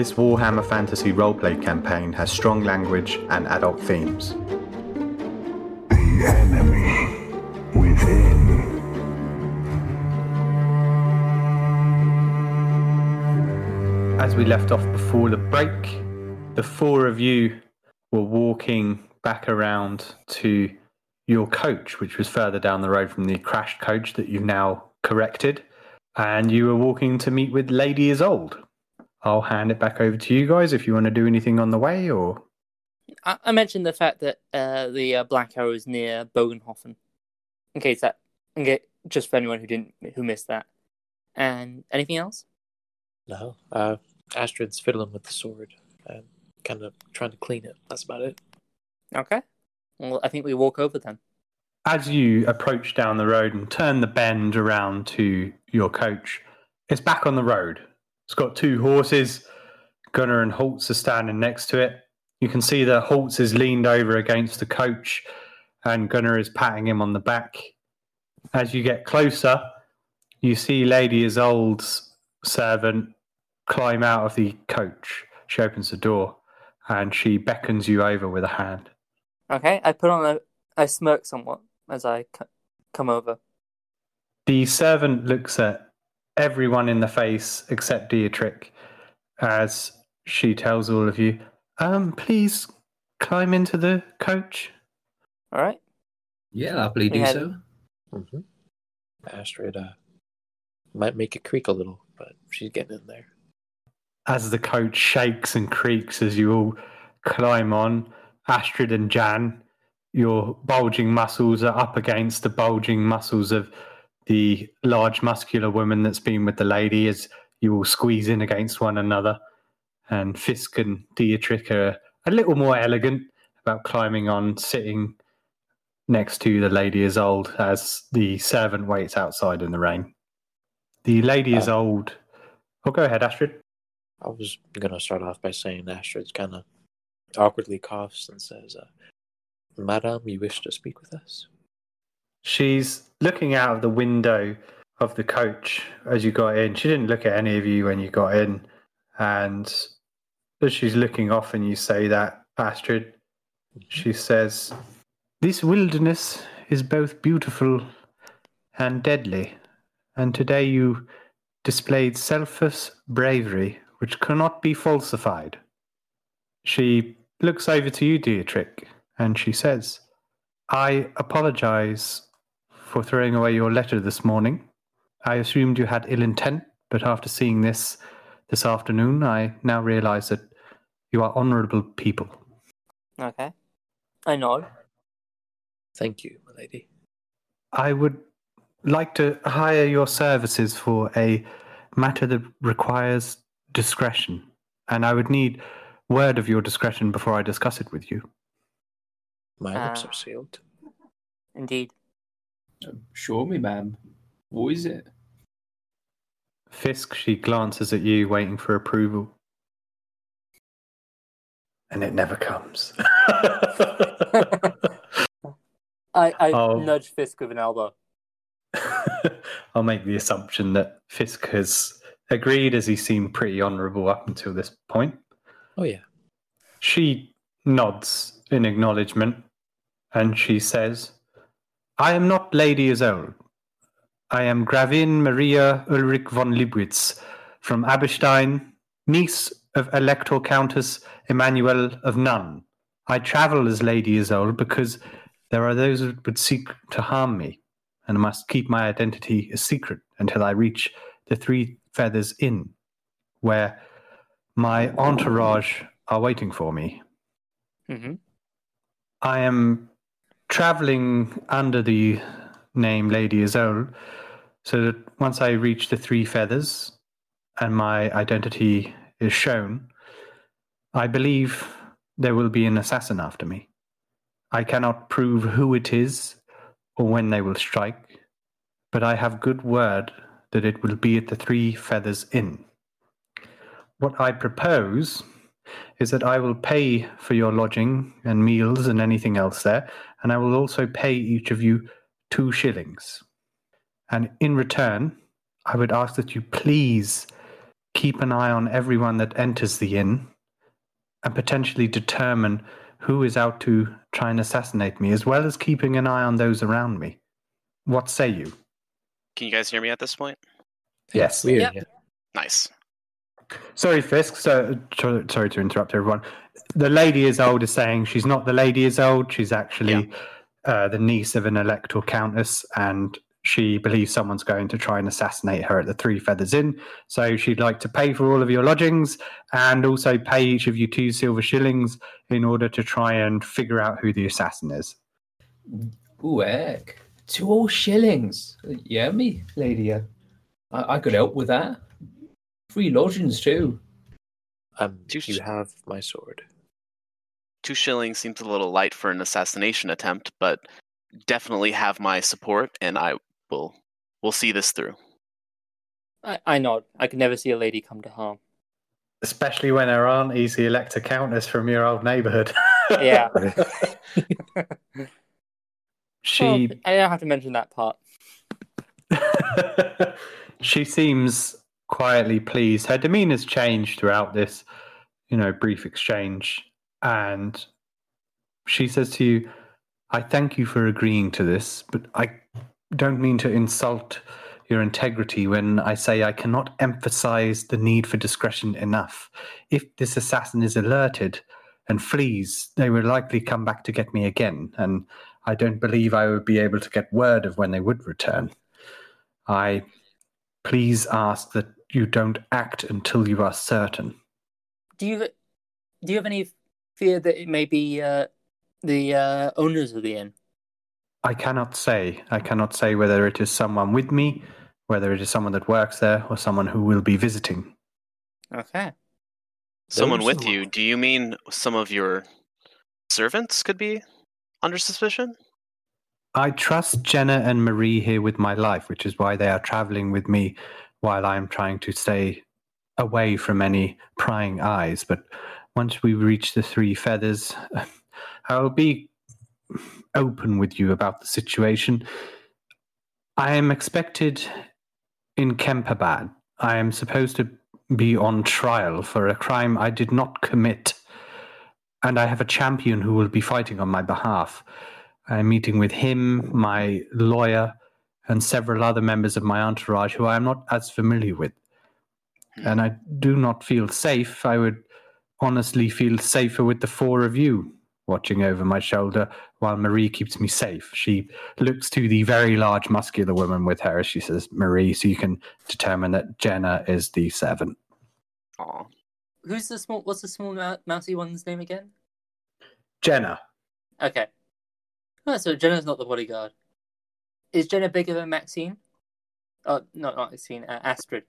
This Warhammer Fantasy roleplay campaign has strong language and adult themes. The enemy within. As we left off before the break, the four of you were walking back around to your coach, which was further down the road from the crashed coach that you've now corrected, and you were walking to meet with Lady Isolde. I'll hand it back over to you guys if you want to do anything on the way, or I, I mentioned the fact that uh, the uh, Black Arrow is near Bögenhafen. In case that, in case, just for anyone who didn't, who missed that. And anything else? No. Uh, Astrid's fiddling with the sword and kind of trying to clean it. That's about it. Okay. Well, I think we walk over then. as you approach down the road and turn the bend around to your coach, it's back on the road. It's got two horses. Gunnar and Holtz are standing next to it. You can see that Holtz is leaned over against the coach and Gunnar is patting him on the back. As you get closer, you see Lady Isolde's servant climb out of the coach. She opens the door and she beckons you over with a hand. Okay. I put on a, I smirk somewhat as I c- come over. The servant looks at everyone in the face except Dietrich as she tells all of you, um, please climb into the coach. All right. Yeah, I'll happily do Yeah. so. Mm-hmm. Astrid uh, might make it creak a little, but she's getting in there. As the coach shakes and creaks as you all climb on, Astrid and Jan, your bulging muscles are up against the bulging muscles of the large muscular woman that's been with the lady as you all squeeze in against one another. And Fisk and Dietrich are a little more elegant about climbing on, sitting next to the Lady Isolde as the servant waits outside in the rain. The lady is Uh, old. Oh, go ahead, Astrid. I was gonna start off by saying Astrid's kind of awkwardly coughs and says, uh, "Madame, you wish to speak with us?" She's looking out of the window of the coach as you got in. She didn't look at any of you when you got in. And as she's looking off and you say that, Astrid, she says, This wilderness is both beautiful and deadly. And today you displayed selfless bravery which cannot be falsified. She looks over to you, Dietrich, and she says, I apologize for throwing away your letter this morning. I assumed you had ill intent, but after seeing this this afternoon, I now realize that you are honorable people. Okay. I know. Thank you, my lady. I would like to hire your services for a matter that requires discretion, and I would need word of your discretion before I discuss it with you. My lips Ah. are sealed. Indeed. Show me, ma'am. What is it? Fisk, she glances at you, waiting for approval. And it never comes. I, I Oh. nudge Fisk with an elbow. I'll make the assumption that Fisk has agreed as he seemed pretty honourable up until this point. Oh yeah. She nods in acknowledgement and she says, I am not Lady Isolde. I am Gravin Maria Ulrike von Liebwitz from Aberstein, niece of Elector Countess Emmanuel of Nuln. I travel as Lady Isolde because there are those who would seek to harm me, and I must keep my identity a secret until I reach the Three Feathers Inn, where my entourage are waiting for me. hmm I am traveling under the name Lady Isolde, so that once I reach the Three Feathers and my identity is shown, I believe there will be an assassin after me. I cannot prove who it is or when they will strike, but I have good word that it will be at the Three Feathers Inn. What I propose is that I will pay for your lodging and meals and anything else there, and I will also pay each of you two shillings. And in return, I would ask that you please keep an eye on everyone that enters the inn and potentially determine who is out to try and assassinate me, as well as keeping an eye on those around me. What say you? Can you guys hear me at this point? Yes. Weird. Yep. yeah. Nice. Sorry, Fisk. So, sorry to interrupt everyone. The Lady Isolde is saying she's not the Lady Isolde. She's actually uh, the niece of an electoral countess, and she believes someone's going to try and assassinate her at the Three Feathers Inn. So she'd like to pay for all of your lodgings and also pay each of you two silver shillings in order to try and figure out who the assassin is. Ooh, heck. Two old shillings. Yeah, me, lady. I, I could help with that. Free lodgings, too. Um, Two you have my sword. Two shillings seems a little light for an assassination attempt, but definitely have my support, and I will will see this through. I, I nod. I could never see a lady come to harm. Especially when her aunt is the elector countess from your old neighborhood. Yeah. she Well, I don't have to mention that part. she seems quietly pleased. Her demeanor's changed throughout this, you know, brief exchange. And she says to you, I thank you for agreeing to this, but I don't mean to insult your integrity when I say I cannot emphasize the need for discretion enough. If this assassin is alerted and flees, they will likely come back to get me again, and I don't believe I would be able to get word of when they would return. I please ask that you don't act until you are certain. Do you do you have any fear that it may be uh, the uh, owners of the inn? I cannot say. I cannot say whether it is someone with me, whether it is someone that works there, or someone who will be visiting. Okay. Someone with you? Do you mean some of your servants could be under suspicion? I trust Jenna and Marie here with my life, which is why they are traveling with me while I am trying to stay away from any prying eyes. But once we reach the three feathers, I will be open with you about the situation. I am expected in Kemperbad. I am supposed to be on trial for a crime I did not commit. And I have a champion who will be fighting on my behalf. I'm meeting with him, my lawyer, and several other members of my entourage who I am not as familiar with. And I do not feel safe. I would honestly feel safer with the four of you watching over my shoulder while Marie keeps me safe. She looks to the very large, muscular woman with her as she says, Marie, so you can determine that Jenna is the servant. Aw. Who's the small? What's the small mou- mousy one's name again? Jenna. Okay. Oh, so Jenna's not the bodyguard. Is Jenna bigger than Maxine? Oh, not not Maxine. Uh, Astrid.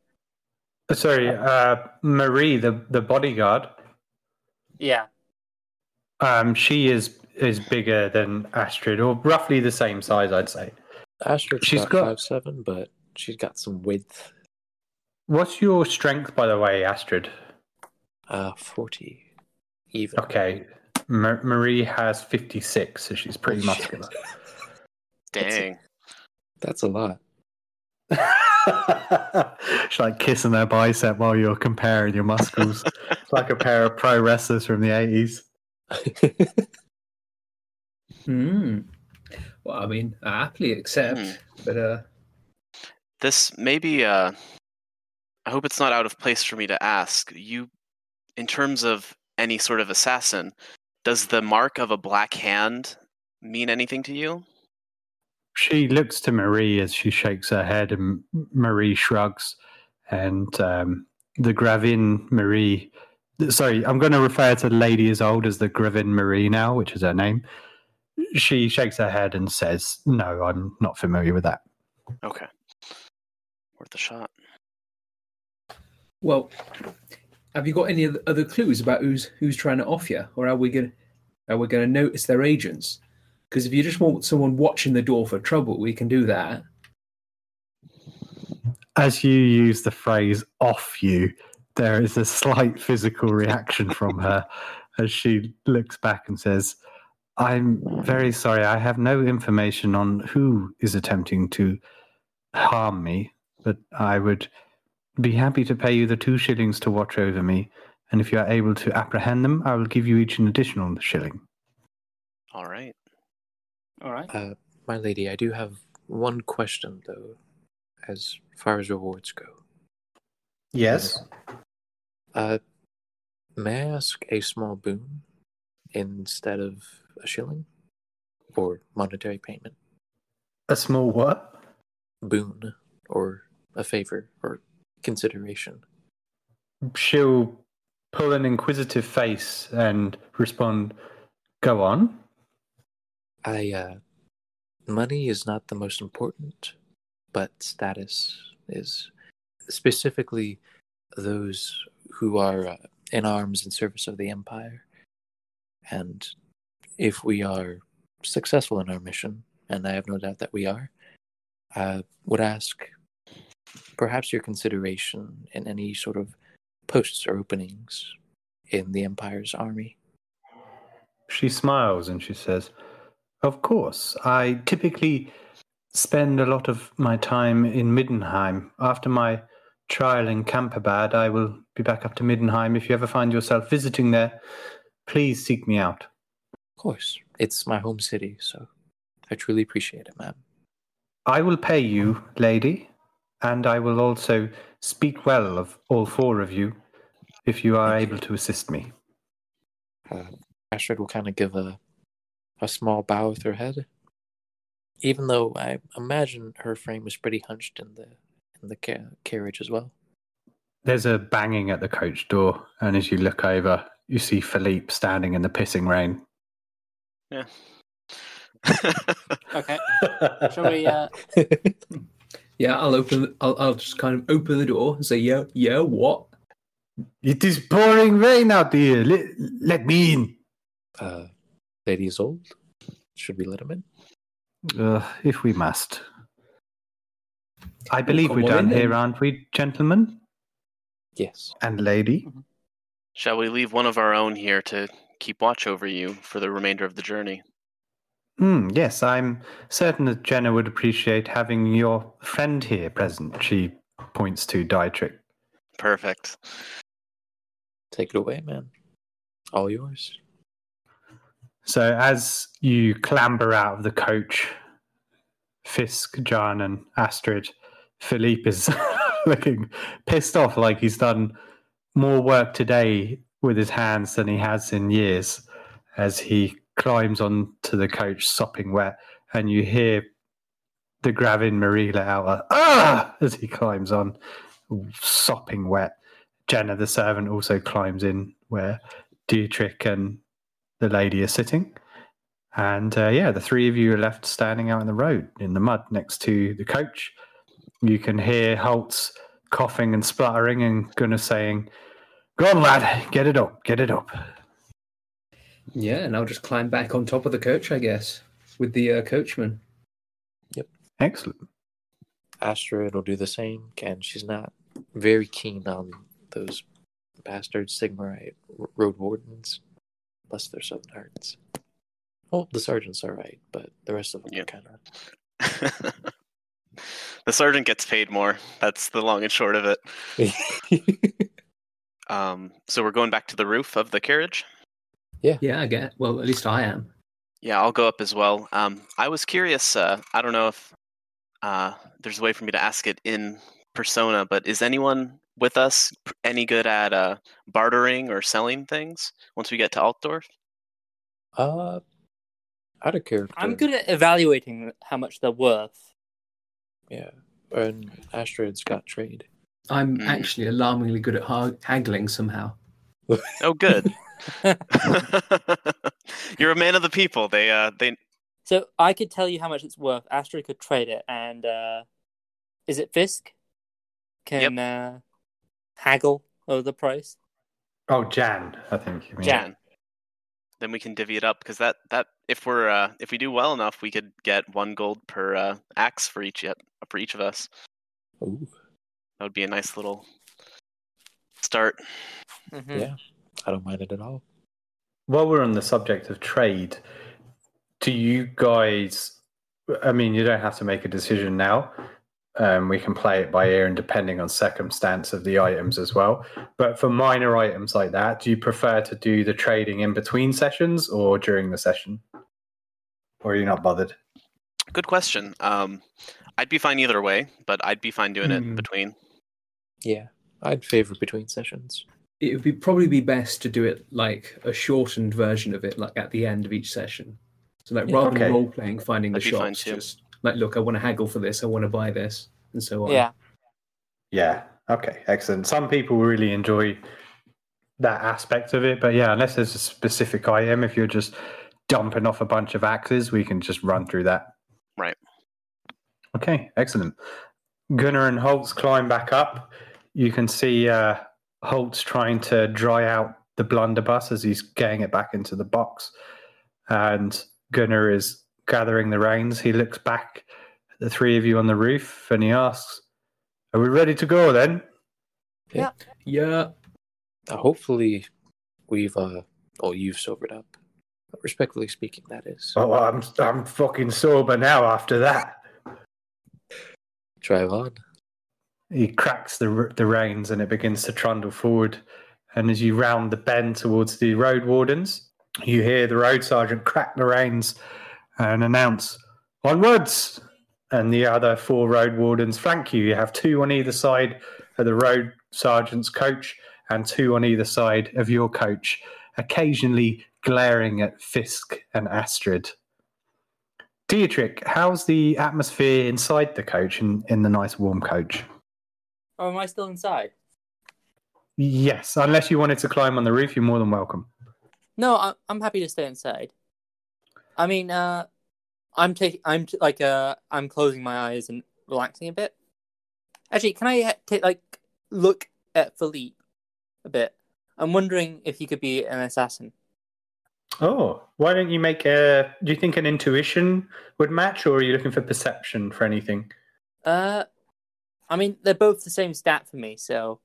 Sorry, uh, Marie, the, the bodyguard. Yeah. Um, she is is bigger than Astrid, or roughly the same size, I'd say. Astrid's She's got, got- five seven, but she's got some width. What's your strength, by the way, Astrid? Uh, forty even. Okay, Ma- Marie has fifty six, so she's pretty Oh, muscular. Dang. That's a lot. it's like kissing their bicep while you're comparing your muscles. it's like a pair of pro wrestlers from the eighties. Hmm. Well, I mean, I happily accept, Hmm. but uh, This may be. Uh, I hope it's not out of place for me to ask you. In terms of any sort of assassin, does the mark of a black hand mean anything to you? She looks to Marie as she shakes her head, and Marie shrugs. And um, the Gravin Marie, sorry, I'm going to refer to the Lady Isolde as the Gravin Marie now, which is her name. She shakes her head and says, "No, I'm not familiar with that." Okay. Worth a shot. well, have you got any other clues about who's who's trying to off you, or are we gonna are we gonna notice their agents? Because if you just want someone watching the door for trouble, we can do that. As you use the phrase "off you," there is a slight physical reaction from her as she looks back and says, I'm very sorry. I have no information on who is attempting to harm me, but I would be happy to pay you the two shillings to watch over me, and if you are able to apprehend them, I will give you each an additional shilling. All right. All right. Uh, my lady, I do have one question though, as far as rewards go. Yes. Uh, may I ask a small boon instead of a shilling, or monetary payment? A small what? Boon, or a favor, or consideration. She'll pull an inquisitive face and respond, Go on. I, uh, money is not the most important, but status is. Specifically, those who are uh, in arms in service of the Empire. And if we are successful in our mission, and I have no doubt that we are, I would ask perhaps your consideration in any sort of posts or openings in the Empire's army. She smiles and she says, Of course, I typically spend a lot of my time in Middenheim. After my trial in Kemperbad, I will be back up to Middenheim. If you ever find yourself visiting there, please seek me out. Of course, it's my home city, so I truly appreciate it, ma'am. I will pay you, lady, and I will also speak well of all four of you if you are Thank you. able to assist me. Uh, will kind of give a a small bow with her head, even though I imagine her frame was pretty hunched in the in the ca- carriage as well. There's a banging at the coach door, and as you look over, you see Philippe standing in the pissing rain. Yeah. Okay. Shall we? Uh, Yeah, I'll open. I'll, I'll just kind of open the door and say, "Yeah, yeah, what?" It is pouring rain out here. Let, let me in. uh, Lady Isolde. Should we let him in? Uh, if we must. I believe we're on done here, aren't we, gentlemen Yes. and lady? Shall we leave one of our own here to keep watch over you for the remainder of the journey? Hmm, yes, I'm certain that Jenna would appreciate having your friend here present. She points to Dietrich. Perfect. Take it away, man. All yours. So as you clamber out of the coach, Fisk, John, and Astrid, Philippe is looking pissed off like he's done more work today with his hands than he has in years as he climbs onto the coach sopping wet and you hear the Gravin Marie let out ah as he climbs on sopping wet. Jenna the servant also climbs in where Dietrich and the lady is sitting. And uh, yeah, the three of you are left standing out in the road in the mud next to the coach. You can hear Holtz coughing and spluttering and Gunnar saying, Go on, lad, get it up, get it up. Yeah, and I'll just climb back on top of the coach, I guess, with the uh, coachman. Yep. Excellent. Astrid will do the same, and she's not very keen on those bastard Sigmarite r- road wardens. Bless their southern hearts. Well, the sergeant's all right, but the rest of them Yeah. are kind of. the sergeant gets paid more. That's the long and short of it. Um, so we're going back to the roof of the carriage. Yeah. Yeah, I get. Well, at least I am. Yeah, I'll go up as well. Um, I was curious. Uh, I don't know if uh, there's a way for me to ask it in persona, but is anyone with us any good at uh, bartering or selling things once we get to Altdorf? uh, out of character. I'm good at evaluating how much they're worth. Yeah, and Astrid's got trade. I'm Mm. actually alarmingly good at ha- haggling somehow. Oh, good. You're a man of the people. They uh, they So I could tell you how much it's worth. Astrid could trade it, and uh, is it Fisk? Can uh, haggle over the price? Oh, Jan, I think you mean. Jan. Then we can divvy it up because that that if we're uh, if we do well enough, we could get one gold per uh, axe for each yet for each of us. Ooh, That would be a nice little start. Mhm. yeah, I don't mind it at all. While we're on the subject of trade, do you guys? I mean, you don't have to make a decision now, Um, we can play it by ear and depending on circumstance of the items as well. But for minor items like that, do you prefer to do the trading in between sessions or during the session? Or are you not bothered? Good question. Um, I'd be fine either way, but I'd be fine doing it in Hmm. between. Yeah, I'd favor between sessions. It would be probably be best to do it like a shortened version of it, like at the end of each session. So like Yeah. rather Okay. than role playing, finding the That'd be fine shops, just like look, I want to haggle for this, I want to buy this, and so on. Yeah. Yeah. Okay. Excellent. Some people really enjoy that aspect of it, but yeah, unless there's a specific item, if you're just dumping off a bunch of axes, we can just run through that. Right. Okay. Excellent. Gunnar and Holtz climb back up. You can see uh, Holtz trying to dry out the blunderbuss as he's getting it back into the box, and Gunnar is gathering the reins. He looks back at the three of you on the roof and he asks, "Are we ready to go then?" Yeah. Uh, hopefully, we've uh, oh, you've sobered up. Respectfully speaking, that is. Oh, I'm I'm fucking sober now after that. Drive on. He cracks the the reins and it begins to trundle forward. And as you round the bend towards the road wardens, you hear the road sergeant crack the reins and announce, "Onwards!" And the other four road wardens flank you. You have two on either side of the road sergeant's coach and two on either side of your coach, occasionally glaring at Fisk and Astrid. Dietrich, how's the atmosphere inside the coach in, in the nice warm coach? Oh, am I still inside? Yes, unless you wanted to climb on the roof, you're more than welcome. No, I'm I'm happy to stay inside. I mean, uh, I'm taking, I'm t- like, uh, I'm closing my eyes and relaxing a bit. Actually, can I take like look at Philippe a bit? I'm wondering if he could be an assassin. Oh, why don't you make a? Do you think an intuition would match, or are you looking for perception for anything? Uh, I mean, they're both the same stat for me, so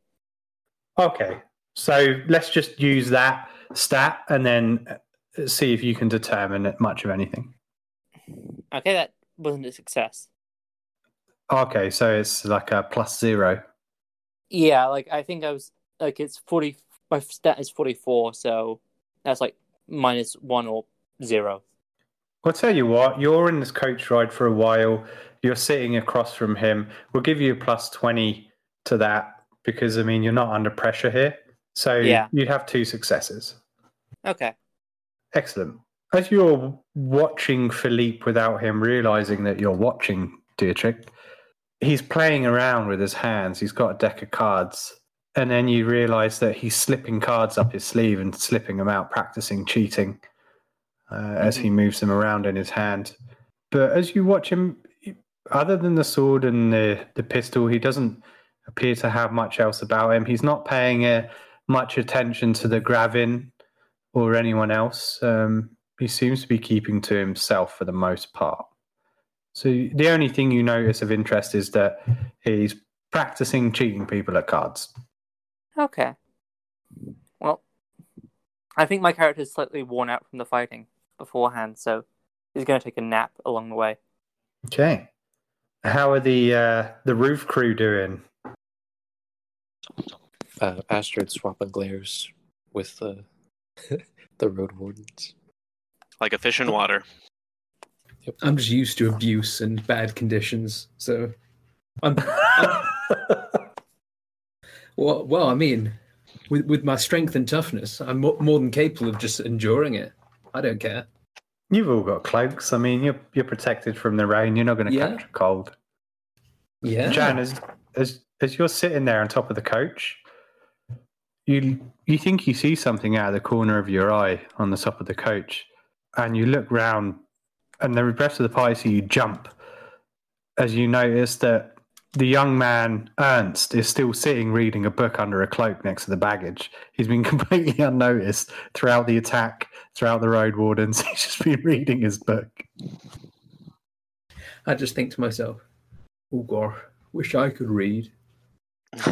Okay, so let's just use that stat and then uh, see if you can determine much of anything. Okay, that wasn't a success. Okay, so it's like a plus zero. Yeah, like I think I was like it's forty. My stat is forty-four, so that's like minus one or zero. I'll tell you what, you're in this coach ride for a while. You're sitting across from him. We'll give you a plus 20 to that because, I mean, you're not under pressure here. So Yeah. you'd have two successes. Okay. Excellent. As you're watching Philippe without him realizing that you're watching Dietrich, he's playing around with his hands. He's got a deck of cards. And then you realize that he's slipping cards up his sleeve and slipping them out, practicing cheating uh, as he moves them around in his hand. But as you watch him, other than the sword and the, the pistol, he doesn't appear to have much else about him. He's not paying uh, much attention to the Gravin or anyone else. Um, he seems to be keeping to himself for the most part. So the only thing you notice of interest is that he's practicing cheating people at cards. Okay. Well, I think my character is slightly worn out from the fighting beforehand, so he's going to take a nap along the way. Okay. How are the uh, the roof crew doing? Uh, Astrid swapping glares with the the road wardens. Like a fish in water. I'm just used to abuse and bad conditions, so I'm, I'm well. Well, I mean, with with my strength and toughness, I'm mo- more than capable of just enduring it. I don't care. You've all got cloaks. I mean, you're you're protected from the rain. You're not going to Yeah. catch a cold. Yeah, Jan, as as as you're sitting there on top of the coach, you you think you see something out of the corner of your eye on the top of the coach, and you look round, and the rest of the party see you jump as you notice that the young man Ernst is still sitting reading a book under a cloak next to the baggage. He's been completely unnoticed throughout the attack, throughout the road wardens. He's just been reading his book. I just think to myself, "Oh God, wish I could read."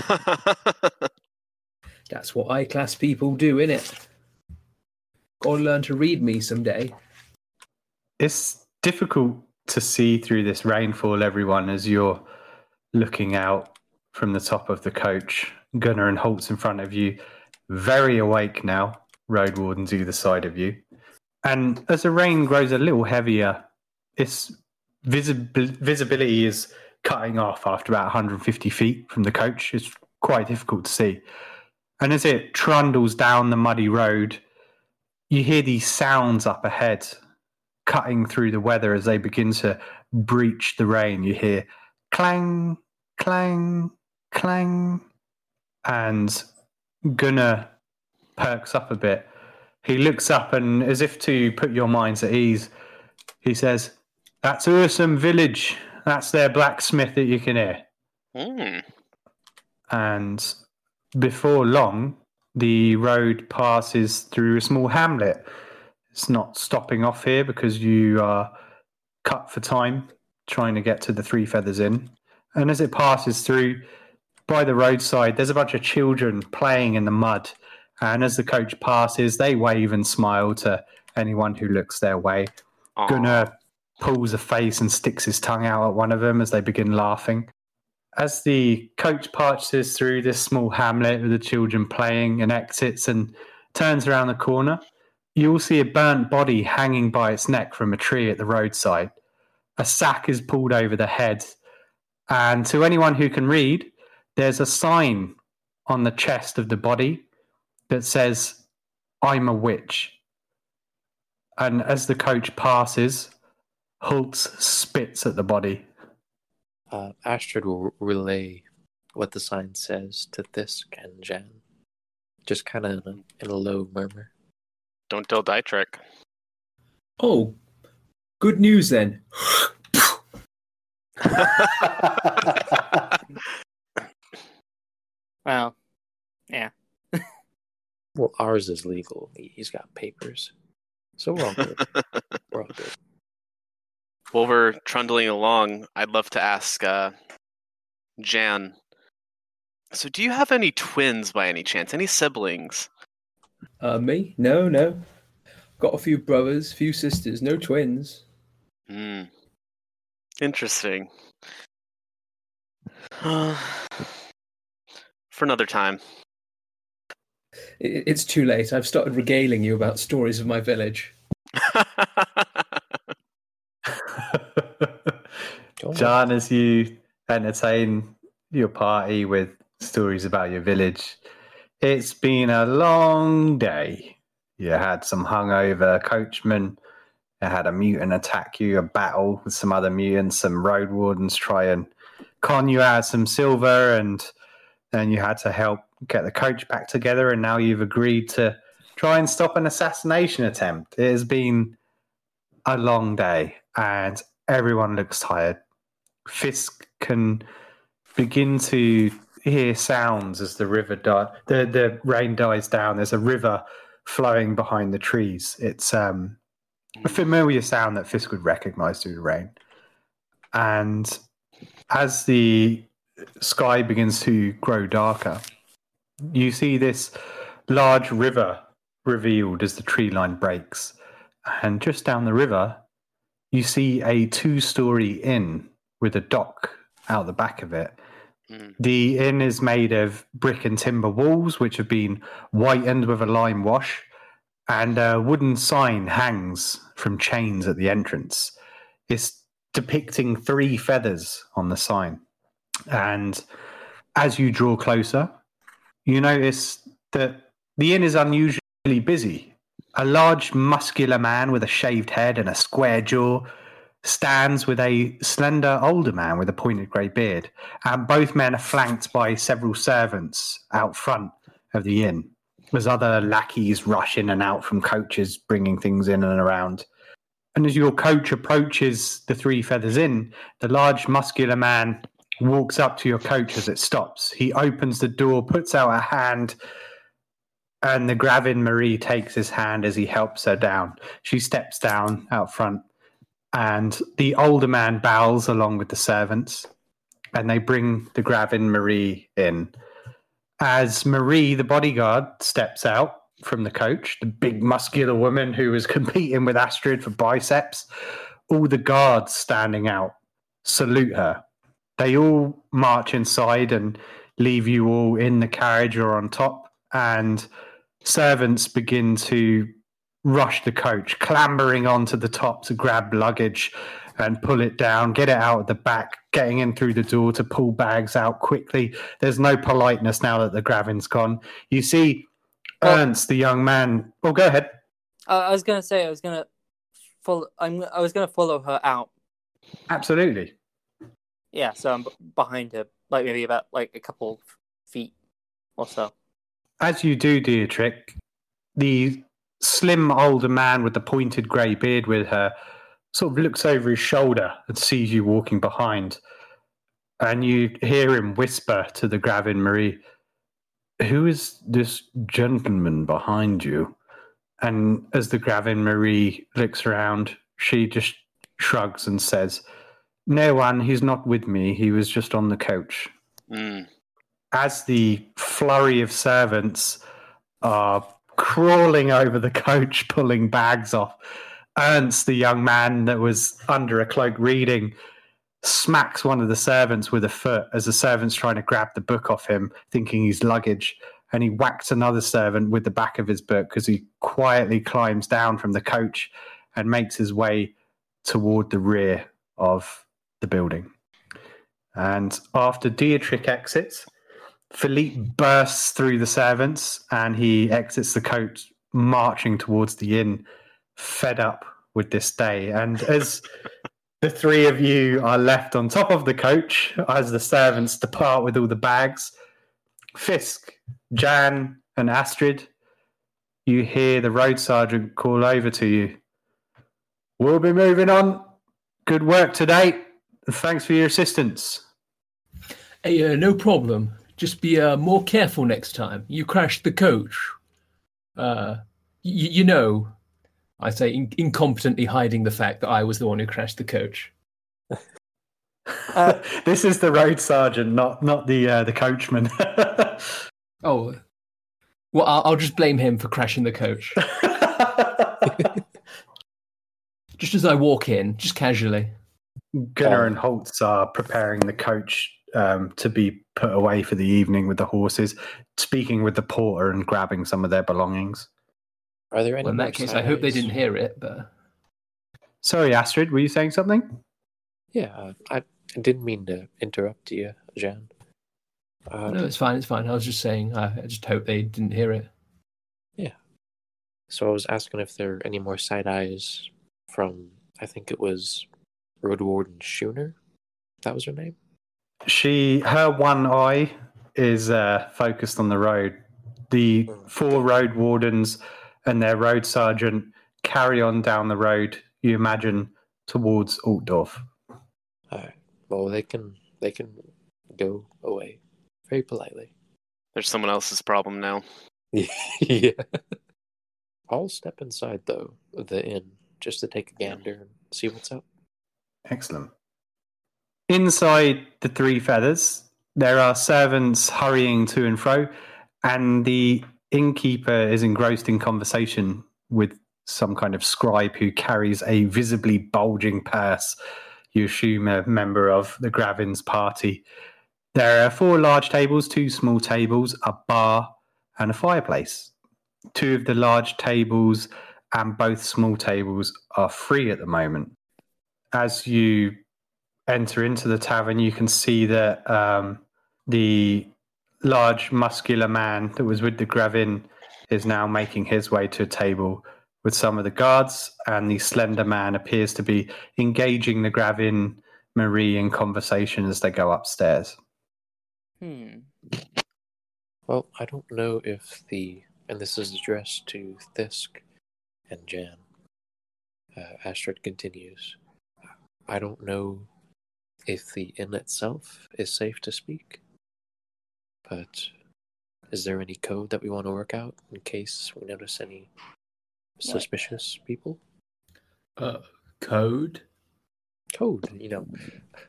That's what I class people do, innit? Gotta learn to read me someday. it's difficult to see through this rainfall everyone as you're looking out from the top of the coach. Gunnar and Holtz in front of you, very awake now. Road wardens either side of you. And as the rain grows a little heavier, its visibil- visibility is cutting off after about 150 feet from the coach. It's quite difficult to see. And as it trundles down the muddy road, you hear these sounds up ahead, cutting through the weather as they begin to breach the rain. You hear clang, clang, clang. And Gunnar perks up a bit. He looks up and, as if to put your minds at ease, he says, That's Ursum village. That's their blacksmith that you can hear. Hmm. And before long, the road passes through a small hamlet. It's not stopping off here because you are cut for time trying to get to the Three Feathers Inn. And as it passes through by the roadside, there's a bunch of children playing in the mud. And as the coach passes, they wave and smile to anyone who looks their way. Aw. Gunnar pulls a face and sticks his tongue out at one of them as they begin laughing. As the coach passes through this small hamlet with the children playing and exits and turns around the corner, you will see a burnt body hanging by its neck from a tree at the roadside. A sack is pulled over the head, and to anyone who can read, there's a sign on the chest of the body that says, I'm a witch. And as the coach passes, Holtz spits at the body. Uh, Astrid will relay what the sign says to Fisk and Jan, just kind of in a, in a low murmur. Don't tell Dietrich. Oh, good news then. Well, yeah. Well, ours is legal. He's got papers, so we're all good. we're all good. While we're trundling along, I'd love to ask uh, Jan. So, do you have any twins by any chance? Any siblings? Uh, me? No, no. Got a few brothers, few sisters, no twins. Hmm. Interesting. For another time. It's too late. I've started regaling you about stories of my village. John, as you entertain your party with stories about your village, it's been a long day. You had some hungover coachmen, you had a mutant attack you, a battle with some other mutants, some road wardens try and con you out some silver, and then you had to help get the coach back together, and now you've agreed to try and stop an assassination attempt. It has been a long day, and everyone looks tired. Fisk can begin to hear sounds as the river di- the the rain dies down. There's a river flowing behind the trees. It's um, a familiar sound that Fisk would recognize through the rain. And as the sky begins to grow darker, you see this large river revealed as the tree line breaks. And just down the river, you see a two story inn with a dock out the back of it. Hmm. The inn is made of brick and timber walls, which have been whitened with a lime wash, and a wooden sign hangs from chains at the entrance. It's depicting three feathers on the sign. And as you draw closer, you notice that the inn is unusually busy. A large, muscular man with a shaved head and a square jaw stands with a slender older man with a pointed grey beard, and both men are flanked by several servants out front of the inn, as other lackeys rush in and out from coaches bringing things in and around. And as your coach approaches the Three Feathers Inn, the large, muscular man walks up to your coach as it stops. He opens the door, puts out a hand, and the Gravin Marie takes his hand as he helps her down. She steps down out front, and the older man bows along with the servants, and they bring the Gravin Marie in. As Marie, the bodyguard, steps out from the coach, the big muscular woman who was competing with Astrid for biceps, all the guards standing out salute her they all march inside and leave you all in the carriage or on top, and servants begin to rush the coach, clambering onto the top to grab luggage and pull it down, get it out of the back, getting in through the door to pull bags out quickly. There's no politeness now that the Gravin's gone. You see Ernst, the young man. Oh, go ahead. I was gonna say I was gonna follow. I'm. I was gonna follow her out. Absolutely. Yeah, so I'm b- behind her, like maybe about like a couple feet or so. As you do, Dietrich, the slim older man with the pointed grey beard with her sort of looks over his shoulder and sees you walking behind. And you hear him whisper to the Gravin Marie, Who is this gentleman behind you? And as the Gravin Marie looks around, she just shrugs and says, No one, he's not with me. He was just on the coach Mm. As the flurry of servants are crawling over the coach, pulling bags off, Ernst, the young man that was under a cloak reading, smacks one of the servants with a foot as the servant's trying to grab the book off him, thinking he's luggage. And he whacks another servant with the back of his book as he quietly climbs down from the coach and makes his way toward the rear of the building. And after Dietrich exits, Philippe bursts through the servants and he exits the coach, marching towards the inn, fed up with this day. And as the three of you are left on top of the coach, as the servants depart with all the bags, Fisk, Jan, and Astrid, you hear the road sergeant call over to you. We'll be moving on. Good work today. Thanks for your assistance. Hey, uh, no problem. Just be uh, more careful next time. You crashed the coach. Uh, y- you know, I say in- incompetently hiding the fact that I was the one who crashed the coach. Uh, this is the road sergeant, not not the uh, the coachman. Oh, well, I'll, I'll just blame him for crashing the coach. just as I walk in, just casually. Gunnar and Holtz are preparing the coach um, to be put away for the evening with the horses, speaking with the porter and grabbing some of their belongings. Are there any Well, in that case, I hope they didn't hear it, but Sorry, Astrid, were you saying something? Yeah, uh, I didn't mean to interrupt you, Jan. Uh, no, it's fine. It's fine. I was just saying. I, I just hope they didn't hear it. Yeah. So I was asking if there are any more side eyes from, I think it was Road Warden Schooner. That was her name? She, her one eye is uh, focused on the road. The four road wardens and their road sergeant carry on down the road. You imagine towards Altdorf. Alright. Well, they can they can go away very politely. There's someone else's problem now. yeah. I'll step inside though the inn just to take a gander and see what's up. Excellent. Inside the three feathers, there are servants hurrying to and fro, and the innkeeper is engrossed in conversation with some kind of scribe who carries a visibly bulging purse. You assume a member of the Gravin's party. There are four large tables, two small tables, a bar, and a fireplace. Two of the large tables and both small tables are free at the moment as you enter into the tavern, you can see that um, the large, muscular man that was with the Gravin is now making his way to a table with some of the guards, and the slender man appears to be engaging the Gravin Marie in conversation as they go upstairs. Hmm. Well, I don't know if the and this is addressed to Fisk and Jan. Uh, Astrid continues. I don't know if the inn itself is safe to speak, but is there any code that we want to work out in case we notice any suspicious people? Uh, code. Code, you know,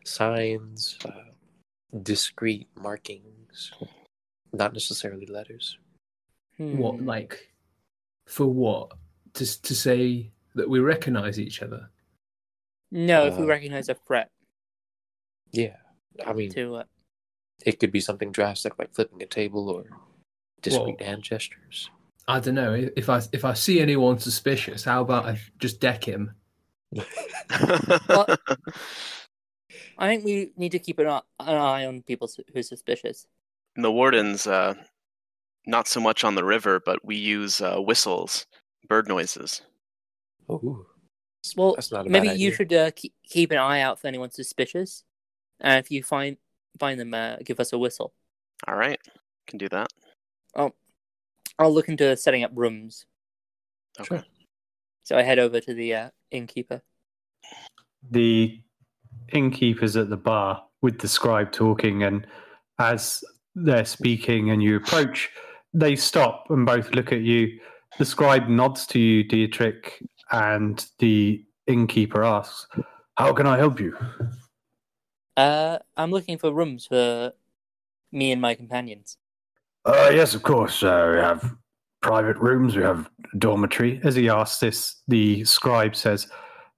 signs, uh, discrete markings, not necessarily letters. What, Hmm. like, for what? To to say that we recognize each other. No, if we Uh, recognize a threat. Yeah, I mean, to uh, it could be something drastic like flipping a table or discreet hand gestures. I don't know if I if I see anyone suspicious, how about I just deck him? I think we need to keep an eye, an eye on people su- who are suspicious. the wardens, uh, not so much on the river, but we use uh, whistles, bird noises. Oh, Well, That's not a maybe bad you should uh, keep, keep an eye out for anyone suspicious, and if you find find them, uh, give us a whistle. All right, can do that. Oh, I'll look into setting up rooms. Okay. Sure. So I head over to the uh, innkeeper. the innkeeper's at the bar with the scribe talking, and as they're speaking and you approach, they stop and both look at you. The scribe nods to you, Dietrich, and the innkeeper asks, How can I help you? Uh, I'm looking for rooms for me and my companions. Uh, yes, of course. Uh, we have private rooms, we have dormitory. As he asks this, the scribe says,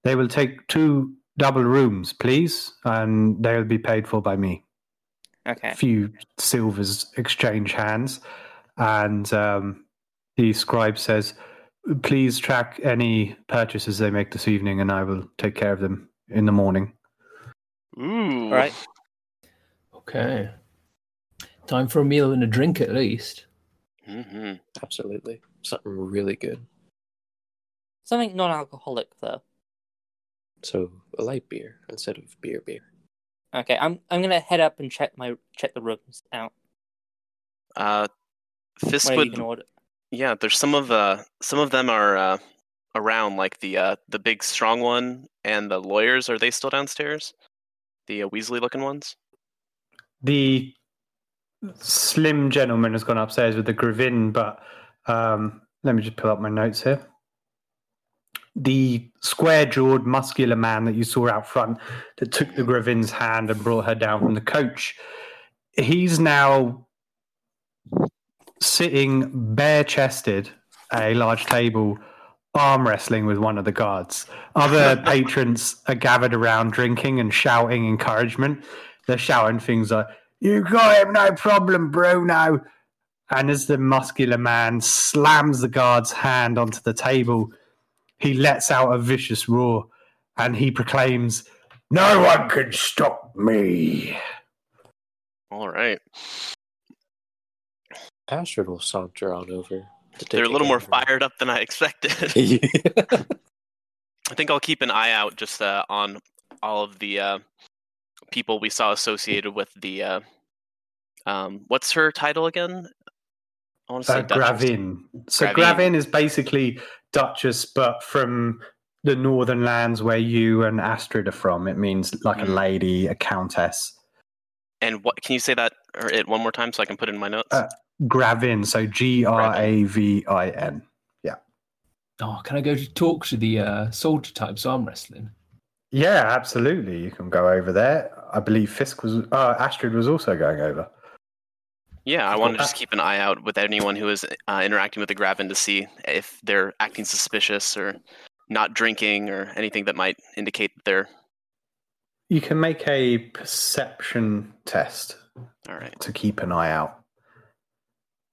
They will take two double rooms, please, and they'll be paid for by me. Okay. a few silvers exchange hands, and um, the scribe says, "Please track any purchases they make this evening, and I will take care of them in the morning." Ooh. All right. Okay. Time for a meal and a drink at least. hmm absolutely. Something really good. Something non-alcoholic though. So a light beer instead of beer beer. Okay. I'm I'm gonna head up and check my check the rooms out. Uh, Fisk What you order? yeah. There's some of uh, some of them are uh, around, like the uh, the big strong one and the lawyers. Are they still downstairs? The uh, Weasley looking ones. The slim gentleman has gone upstairs with the Gravin, but um, let me just pull up my notes here. The square-jawed, muscular man that you saw out front that took the Gravin's hand and brought her down from the coach. He's now sitting bare-chested at a large table, arm wrestling with one of the guards. Other patrons are gathered around, drinking and shouting encouragement. They're shouting things like, "You got him, no problem, Bruno." And as the muscular man slams the guard's hand onto the table, he lets out a vicious roar and he proclaims, No one can stop me. All right. Astrid will saunter on over. To take They're a little more care fired up than I expected. I think I'll keep an eye out just uh, on all of the uh, people we saw associated with the. Uh, um, what's her title again? I want to say Uh, Gravin. So Gravin. Gravin is basically Duchess, but from the northern lands where you and Astrid are from. It means like a Mm. lady, a countess. And what can you say that or it one more time so I can put it in my notes? Uh, Gravin, so G R A V I N. Yeah. Oh, can I go to talk to the uh, soldier types arm wrestling? Yeah, absolutely. You can go over there. I believe Fisk was, uh, Astrid was also going over. yeah, I want to just keep an eye out with anyone who is uh, interacting with the Gravin to see if they're acting suspicious or not drinking or anything that might indicate that they're You can make a perception test all right. to keep an eye out.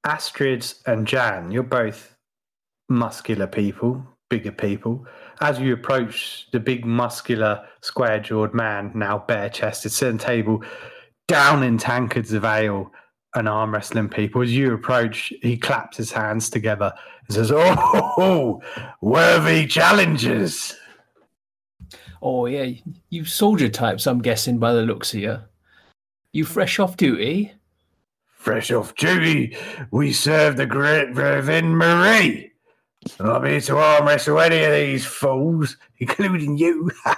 Astrid and Jan, you're both muscular people, bigger people. As you approach the big, muscular, square jawed man, now bare chested, sitting table, down in tankards of ale and arm wrestling people. As you approach, he claps his hands together and says, Oh, worthy challengers. Oh yeah, you soldier types. I'm guessing by the looks of you. You fresh off duty? Fresh off duty, we serve the great Gravin Marie. I'm here to arm wrestle any of these fools, including you.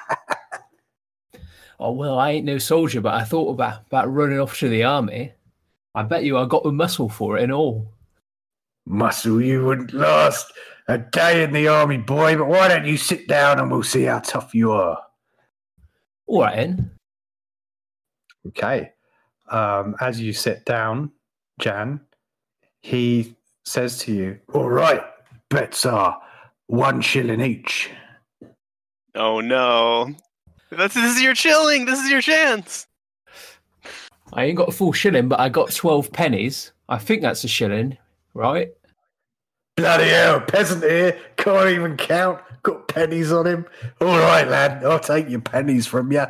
Oh well, I ain't no soldier, but I thought about about running off to the army. I bet you I got the muscle for it and all. Muscle, you wouldn't last a day in the army, boy, but why don't you sit down and we'll see how tough you are. All right then. Okay. Um, as you sit down, Jan, he says to you, All right, bets are one shilling each. Oh no. That's this is your chilling. This is your chance. I ain't got a full shilling, but I got 12 pennies. I think that's a shilling, right? Bloody hell, peasant here, can't even count. Got pennies on him. All right, lad, I'll take your pennies from you.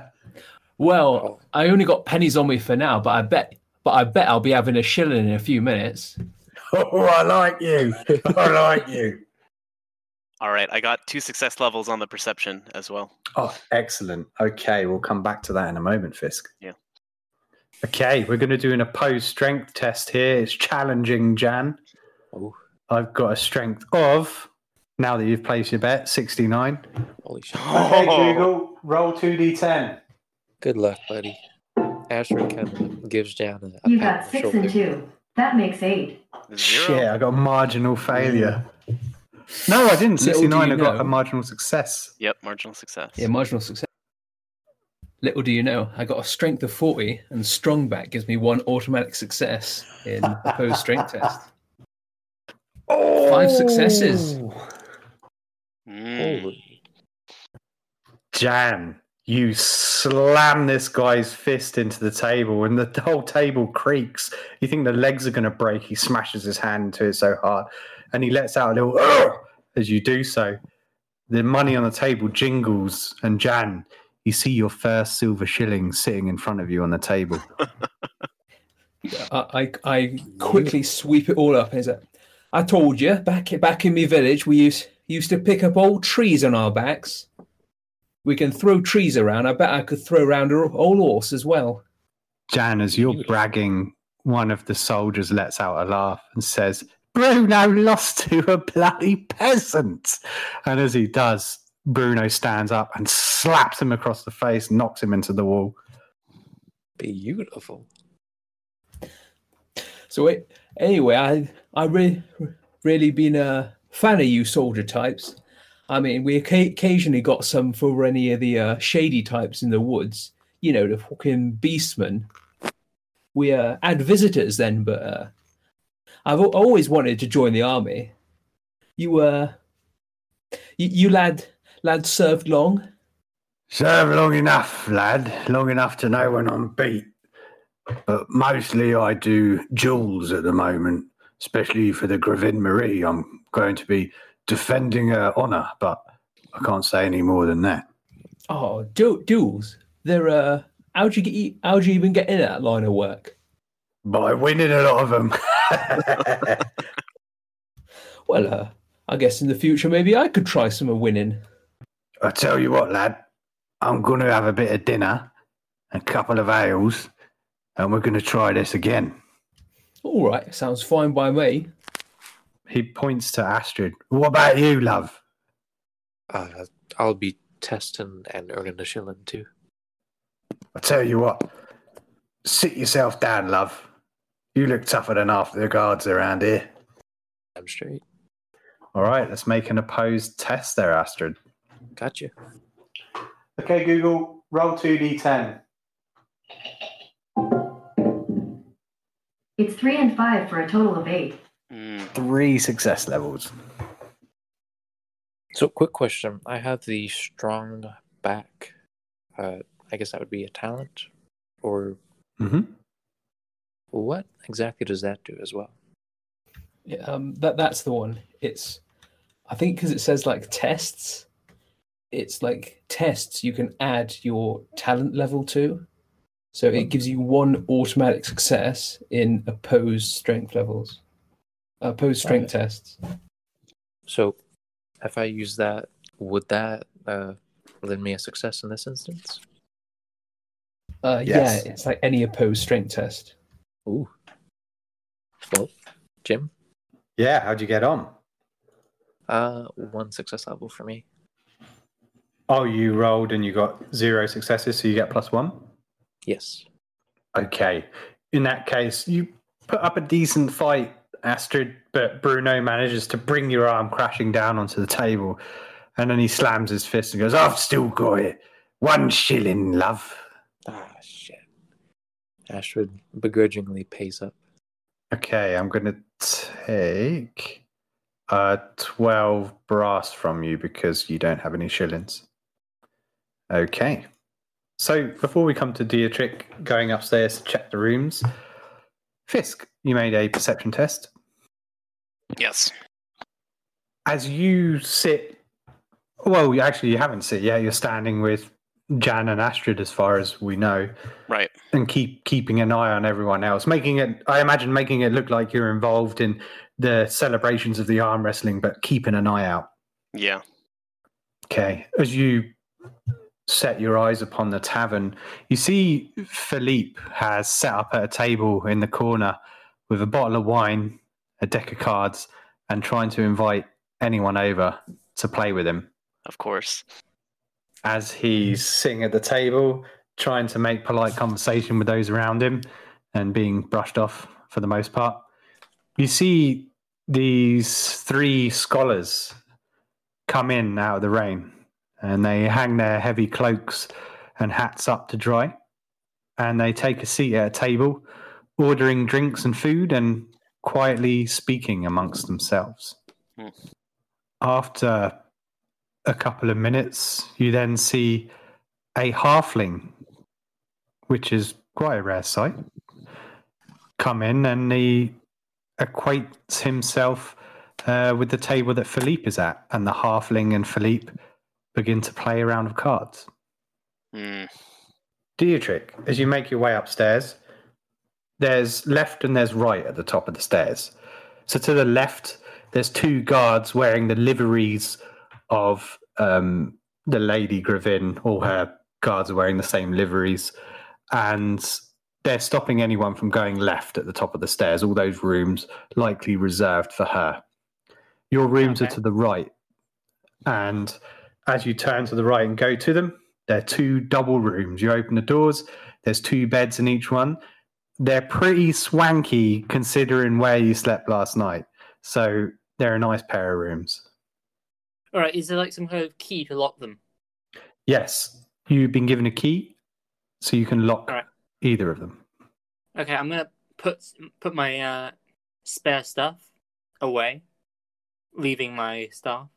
Well, I only got pennies on me for now, but I bet but I bet I'll be having a shilling in a few minutes. Oh, I like you. I like you. All right, I got two success levels on the perception as well. Oh, excellent. Okay, we'll come back to that in a moment, Fisk. Yeah. Okay, we're going to do an opposed strength test here. It's challenging, Jan. Oh, I've got a strength of, now that you've placed your bet, 69. holy shit. Okay, oh. Google, roll 2d10. Good luck, buddy. Astrid kind of gives down a, a You got six shoulder. and two. That makes eight. Zero. Shit, I got a marginal failure. No, I didn't. Little do 69, you I got know. a marginal success. Yep, marginal success. Yeah, marginal success. Little do you know, I got a strength of 40, and strong back gives me one automatic success in opposed strength test. Oh! Five successes. Mm. Holy. Jan, you slam this guy's fist into the table, and the whole table creaks. You think the legs are going to break. He smashes his hand into it so hard, and he lets out a little "Ugh!" as you do so. The money on the table jingles, and Jan, you see your first silver shilling sitting in front of you on the table. I, I, I quickly sweep it all up. And say, I told you back back in my village, we used used to pick up old trees on our backs. We can throw trees around. I bet I could throw around a old horse as well. Jan, as you're bragging, one of the soldiers lets out a laugh and says, Bruno lost to a bloody peasant. And as he does, Bruno stands up and slaps him across the face, knocks him into the wall. Beautiful. So it, anyway, I I really really been a fan of you soldier types. I mean, we occa- occasionally got some for any of the uh, shady types in the woods. You know, the fucking beastmen. We uh, had visitors then, but uh, I've al- always wanted to join the army. You uh, you, you lad lad served long. Serve long enough, lad. Long enough to know when I'm beat. But mostly I do jewels at the moment, especially for the Gravin Marie. I'm going to be defending her honour, but I can't say any more than that. Oh, du- duels. They're uh, how'd you get how'd you even get in that line of work? By winning a lot of them. Well, uh, I guess in the future maybe I could try some of winning. I tell you what, lad, I'm going to have a bit of dinner, and a couple of ales, and we're going to try this again. All right, sounds fine by me. He points to Astrid. What about you, love? Uh, I'll be testing and earning a shilling too. I tell you what, sit yourself down, love. You look tougher than half the guards around here. I'm straight. All right, let's make an opposed test there, Astrid. Gotcha. Okay, Google, roll 2d10. It's three and five for a total of eight. Mm. Three success levels. So, quick question. I have the strong back. Uh, I guess that would be a talent, or mm-hmm. what exactly does that do as well? Yeah, um, that that's the one. It's, I think, because it says like tests. It's like tests you can add your talent level to, so it gives you one automatic success in opposed strength levels, opposed strength tests. So, if I use that, would that uh, lend me a success in this instance? Uh, Yes. Yeah, it's like any opposed strength test. Ooh. Well, Jim, Yeah, how'd you get on? uh, one success level for me. Oh, you rolled and you got zero successes, so you get plus one? Yes. Okay. In that case, you put up a decent fight, Astrid, but Bruno manages to bring your arm crashing down onto the table. And then he slams his fist and goes, I've still got it. One shilling, love. Ah, shit. Astrid begrudgingly pays up. Okay, I'm going to take uh, 12 brass from you because you don't have any shillings. Okay. So before we come to Dietrich going upstairs to check the rooms, Fisk, you made a perception test. Yes. As you sit, well, you- actually, you haven't sit yet. You're standing with Jan and Astrid, as far as we know, Right. and keep keeping an eye on everyone else, making it. I imagine making it look like you're involved in the celebrations of the arm wrestling, but keeping an eye out. Yeah. Okay. As you set your eyes upon the tavern, you see Philippe has set up at a table in the corner with a bottle of wine, a deck of cards, and trying to invite anyone over to play with him. Of course. As he's sitting at the table, trying to make polite conversation with those around him and being brushed off for the most part, you see these three scholars come in out of the rain and they hang their heavy cloaks and hats up to dry and they take a seat at a table ordering drinks and food and quietly speaking amongst themselves Hmm. after a couple of minutes you then see a halfling which is quite a rare sight come in and he equates himself uh, with the table that Philippe is at, and the halfling and Philippe begin to play a round of cards. Hmm. Dietrich, as you make your way upstairs, there's left and there's right at the top of the stairs. So to the left, there's two guards wearing the liveries of um, the Lady Gravin. All her guards are wearing the same liveries, and they're stopping anyone from going left at the top of the stairs. All those rooms likely reserved for her. Your rooms are to the right, and as you turn to the right and go to them, they're two double rooms. You open the doors, there's two beds in each one. They're pretty swanky considering where you slept last night. So they're a nice pair of rooms. All right, is there like some kind of key to lock them? Yes, you've been given a key, so you can lock Alright. either of them. Okay, I'm gonna put put my uh, spare stuff away, leaving my stuff,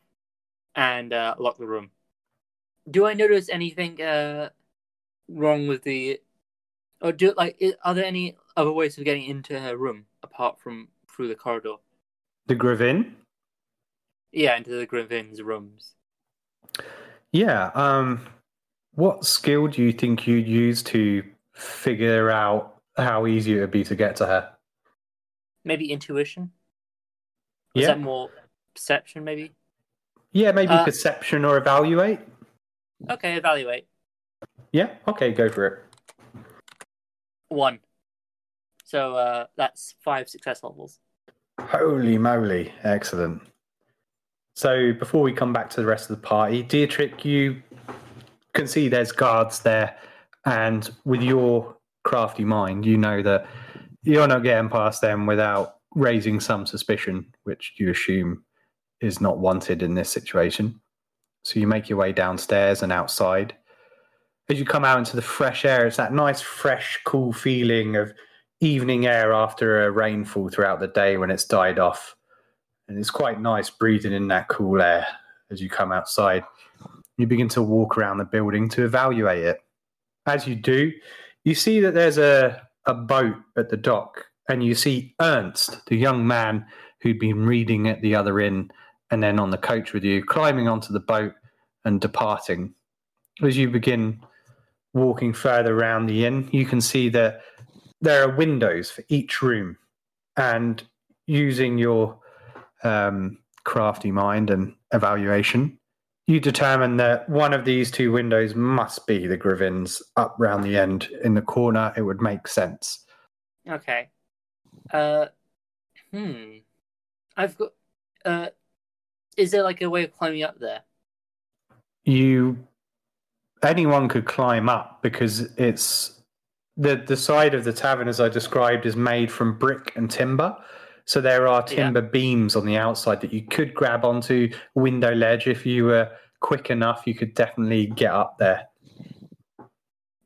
and uh, lock the room. Do I notice anything uh, wrong with the, or do like are there any other ways of getting into her room apart from through the corridor? The Gravin? Yeah, into the Gravin's rooms. Yeah. Um, what skill do you think you'd use to figure out how easy it would be to get to her? Maybe intuition. Is Yeah. that more perception? Maybe. Yeah, maybe Uh, perception or evaluate. Okay, evaluate Yeah. Okay, go for it. One. So uh, that's five success levels. Holy moly. Excellent. So before we come back to the rest of the party, Dietrich, you can see there's guards there. And with your crafty mind, you know that you're not getting past them without raising some suspicion, which you assume is not wanted in this situation. So you make your way downstairs and outside. As you come out into the fresh air, it's that nice, fresh, cool feeling of evening air after a rainfall throughout the day when it's died off. And it's quite nice breathing in that cool air as you come outside. You begin to walk around the building to evaluate it. As you do, you see that there's a, a boat at the dock, and you see Ernst, the young man who'd been reading at the other inn and then on the coach with you, climbing onto the boat and departing. As you begin walking further around the inn, you can see that there are windows for each room, and using your um, crafty mind and evaluation, you determine that one of these two windows must be the Gravin's up round the end in the corner. It would make sense. Okay. Uh, hmm. I've got. Uh, is there like a way of climbing up there? You, anyone could climb up because it's the the side of the tavern, as I described, is made from brick and timber. So there are Yeah. timber beams on the outside that you could grab onto window ledge if you were quick enough. You could definitely get up there.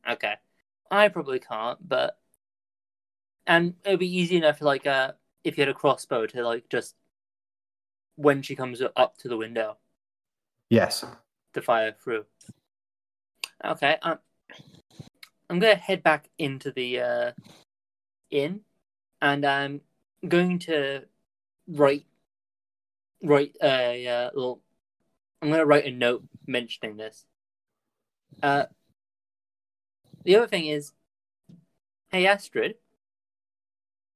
Okay. I probably can't, but and it'd be easy enough, like uh, if you had a crossbow to like just when she comes up to the window Yes. to fire through. Okay. Um, I'm gonna head back into the uh, inn, and I'm going to write write a uh, little. I'm gonna write a note mentioning this. Uh, the other thing is, hey Astrid,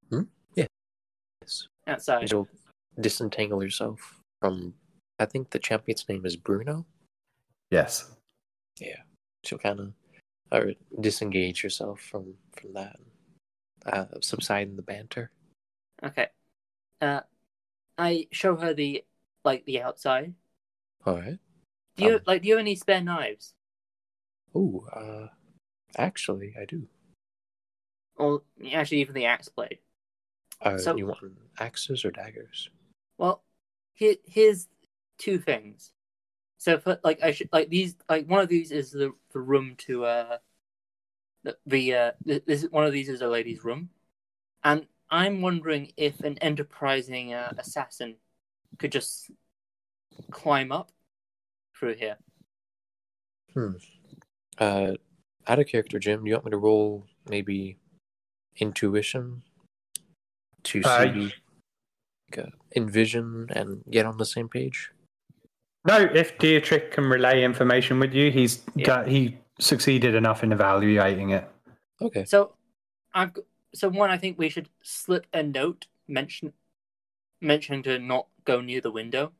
Hmm? Yeah. Yes. outside. You'll disentangle yourself from. I think the champion's name is Bruno. Yes. She'll kind of, or disengage yourself from from that. Uh, subside in the banter. Okay. Uh, I show her the like the outside. All right. Do you Um, like? Do you have any spare knives? Oh, uh, actually, I do. Or actually, even the axe blade? Uh, So- you want axes or daggers? Well, here, here's two things. So, for, like, I should like these. Like, one of these is the the room to uh, the the uh, this one of these is a lady's room, and I'm wondering if an enterprising uh, assassin could just climb up through here. Hmm. Uh, out of character, Jim. Do you want me to roll maybe intuition to Uh, see, like, uh, envision and get on the same page? No, if Dietrich can relay information with you, he's Yeah. got, he succeeded enough in evaluating it. Okay. So, I've so one. I think we should slip a note mention mentioning to not go near the window,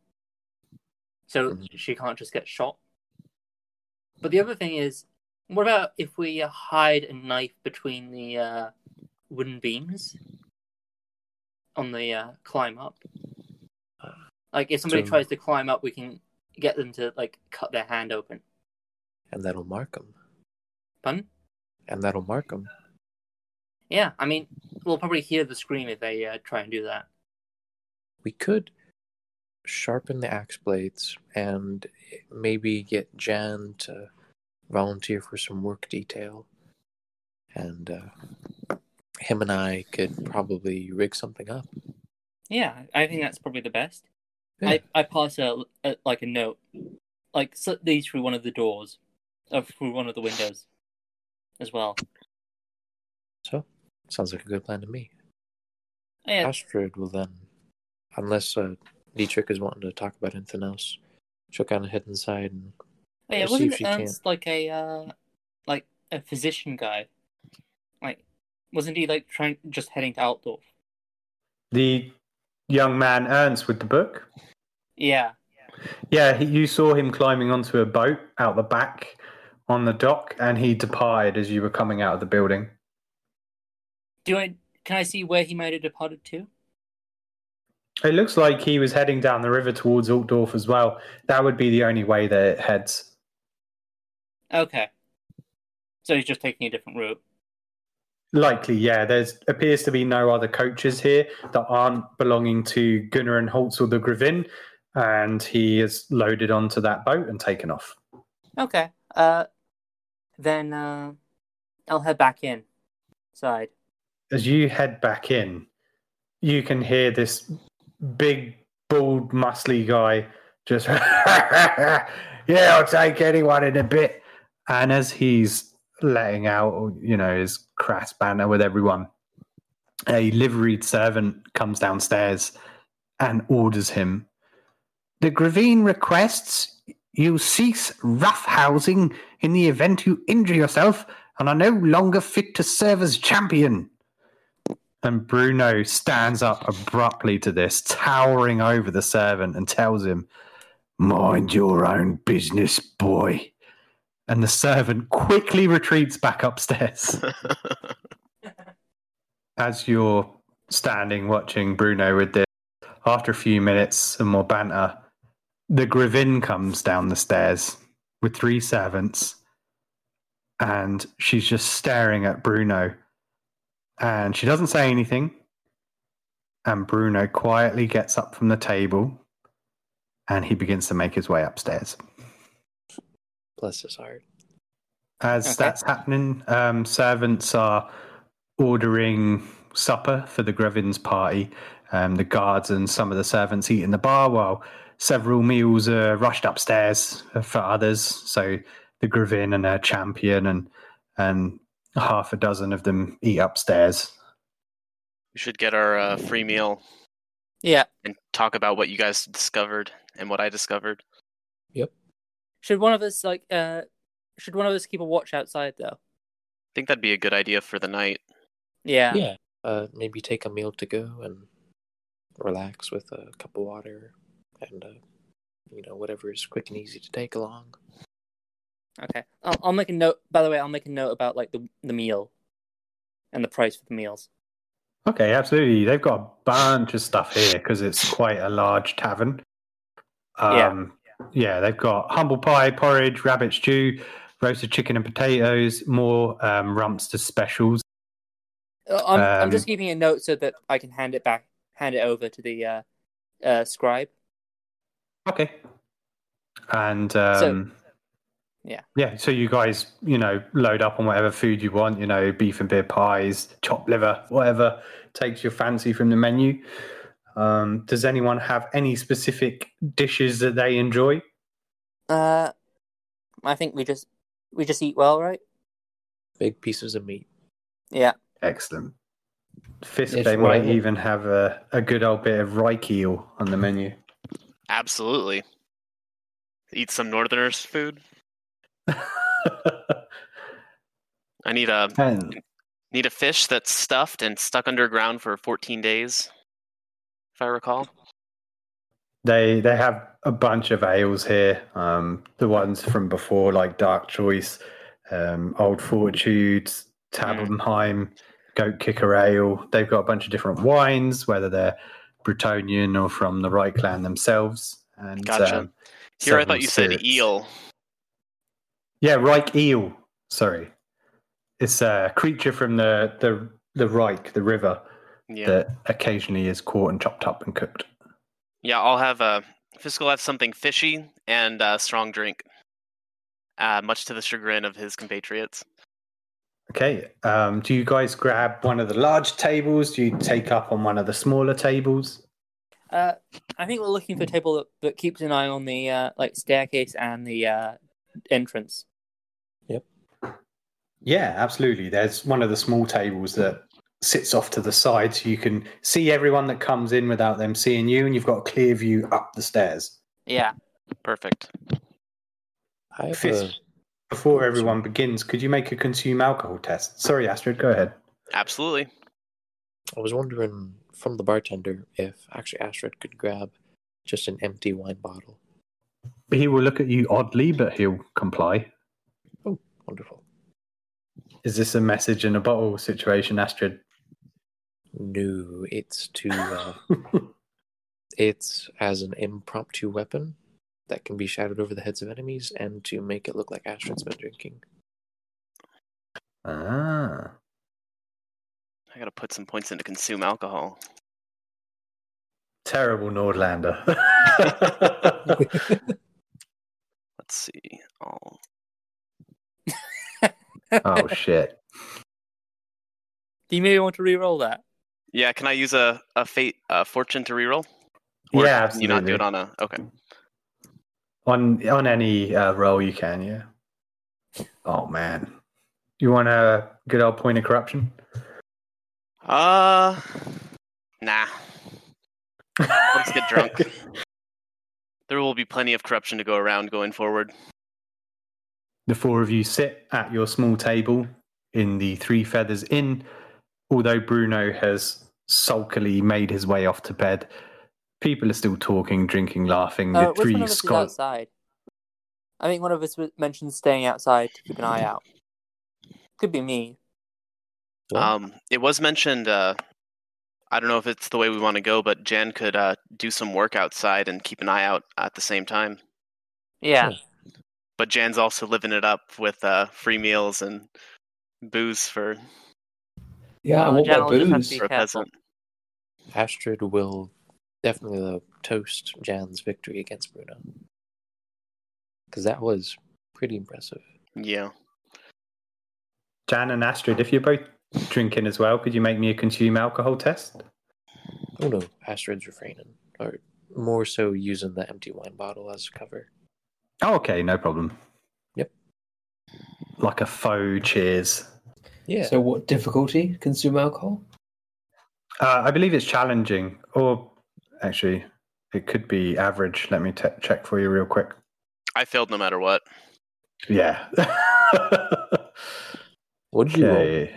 so Mhm. she can't just get shot. But the other thing is, what about if we uh, hide a knife between the uh, wooden beams on the uh, climb up? Like if somebody So- tries to climb up, we can get them to like cut their hand open. And that'll mark them. Pardon? And that'll mark them. Yeah, I mean, we'll probably hear the scream if they uh, try and do that. We could sharpen the axe blades and maybe get Jan to volunteer for some work detail. And uh, him and I could probably rig something up. Yeah, I think that's probably the best. Yeah. I, I pass a, a like a note, like slip these through one of the doors, or through one of the windows, as well. So, sounds like a good plan to me. Yeah, Astrid will then, unless uh, Dietrich is wanting to talk about anything else, she'll kind of head inside and oh, yeah. see Wasn't if she can. Ernst like a uh, like a physician guy? Like, wasn't he like trying just heading to Altdorf? The young man Ernst with the book. Yeah. Yeah, he, you saw him climbing onto a boat out the back on the dock, and he departed as you were coming out of the building. Do I can I see where he might have departed to? It looks like he was heading down the river towards Altdorf as well. That would be the only way that it heads. Okay. So he's just taking a different route. Likely, yeah. There's appears to be no other coaches here that aren't belonging to Gunnar and Holtz or the Gravin, and he is loaded onto that boat and taken off. Okay. Uh, then uh, I'll head back in. Side. As you head back in, you can hear this big, bald, muscly guy just, yeah, I'll take anyone in a bit. And as he's letting out, you know, his crass banter with everyone, a liveried servant comes downstairs and orders him. The Gravin requests you cease roughhousing in the event you injure yourself and are no longer fit to serve as champion. And Bruno stands up abruptly to this, towering over the servant, and tells him, Mind your own business, boy. And the servant quickly retreats back upstairs. As you're standing watching Bruno with this, after a few minutes, and more banter, the Gravin comes down the stairs with three servants, and she's just staring at Bruno. And she doesn't say anything. And Bruno quietly gets up from the table and he begins to make his way upstairs. Bless his heart. As Okay. that's happening, um, servants are ordering supper for the Gravin's party. Um, the guards and some of the servants eat in the bar while several meals are rushed upstairs for others. So the Gravin and her champion and and half a dozen of them eat upstairs. We should get our uh, free meal Yeah. and talk about what you guys discovered and what I discovered. Should one of us like uh should one of us keep a watch outside though? I think that'd be a good idea for the night. Yeah. Yeah. Uh, maybe take a meal to go and relax with a cup of water and, uh, you know, whatever is quick and easy to take along. Okay. I'll, I'll make a note. By the way, I'll make a note about like the the meal and the price for the meals. Okay, absolutely. They've got a bunch of stuff here because it's quite a large tavern. Yeah. Um, yeah, they've got humble pie, porridge, rabbit stew, roasted chicken and potatoes, more um, rumps to specials. Uh, I'm I'm just Um, keeping a note so that I can hand it back, hand it over to the uh, uh, scribe. Okay. And um, yeah. yeah. So you guys, you know, load up on whatever food you want. You know, beef and beer pies, chopped liver, whatever takes your fancy from the menu. Um, does anyone have any specific dishes that they enjoy? Uh, I think we just we just eat well, right? Big pieces of meat. Yeah. Excellent. Fisk, Yes, they might well- even have a, a good old bit of Reik eel on the menu. Absolutely. Eat some Northerners food. I need a and need a fish that's stuffed and stuck underground for 14 days, if I recall. they they have a bunch of ales here. Um, the ones from before, like Dark Choice, um, Old Fortunes, Tabenheim, Goat Kicker Ale. They've got a bunch of different wines, whether they're Bretonnian or from the Reikland themselves. And Gotcha. um, Here, I thought you said eel. Yeah, Reik eel. Sorry, it's a creature from the the the Reik, the river, Yeah, that occasionally is caught and chopped up and cooked. yeah. I'll have a Fisk'll have something fishy and a strong drink, uh, much to the chagrin of his compatriots. Okay. Um, do you guys grab one of the large tables? Do you take up on one of the smaller tables? Uh, I think we're looking for a table that, that keeps an eye on the uh, like staircase and the uh, entrance. Yep. Yeah, absolutely. There's one of the small tables that sits off to the side so you can see everyone that comes in without them seeing you, and you've got a clear view up the stairs. Yeah. Perfect. I have Fisk, a, before everyone begins, could you make a consume alcohol test? Sorry, Astrid, go ahead. Absolutely. I was wondering from the bartender if actually Astrid could grab just an empty wine bottle. He will look at you oddly, but he'll comply. Oh wonderful. Is this a message in a bottle situation, Astrid? No, it's to uh, it's as an impromptu weapon that can be shouted over the heads of enemies and to make it look like Astrid's been drinking. ah. I gotta put some points into consume alcohol. Terrible Nordlander. Let's see. I'll... oh, shit. Do you maybe want to re-roll that? Yeah, can I use a, a fate a fortune to reroll? Or Yeah, Can you not do it on a okay. On on any uh, roll you can, yeah. Oh man, you want a good old point of corruption? Uh nah. Let's get drunk. There will be plenty of corruption to go around going forward. The four of you sit at your small table in the Three Feathers Inn. Although Bruno has sulkily made his way off to bed, people are still talking, drinking, laughing. Uh, the which one three of us is outside? I think one of us mentioned staying outside to keep an eye out. Could be me. Um, it was mentioned. Uh, I don't know if it's the way we want to go, but Jan could uh, do some work outside and keep an eye out at the same time. Yeah. Yeah. But Jan's also living it up with uh, free meals and booze for, Yeah, I want my will just have booze. to be for a careful. peasant. Astrid will definitely uh, toast Jan's victory against Bruno. Because that was pretty impressive. Yeah. Jan and Astrid, if you're both drinking as well, could you make me a consume alcohol test? Oh no, Astrid's refraining. Or more so using the empty wine bottle as a cover. Oh, okay, no problem. Yep. Like a faux cheers. Yeah. So, what difficulty? Consume alcohol? Uh, I believe it's challenging, or actually, it could be average. Let me te- check for you real quick. I failed no matter what. Yeah. what did you roll?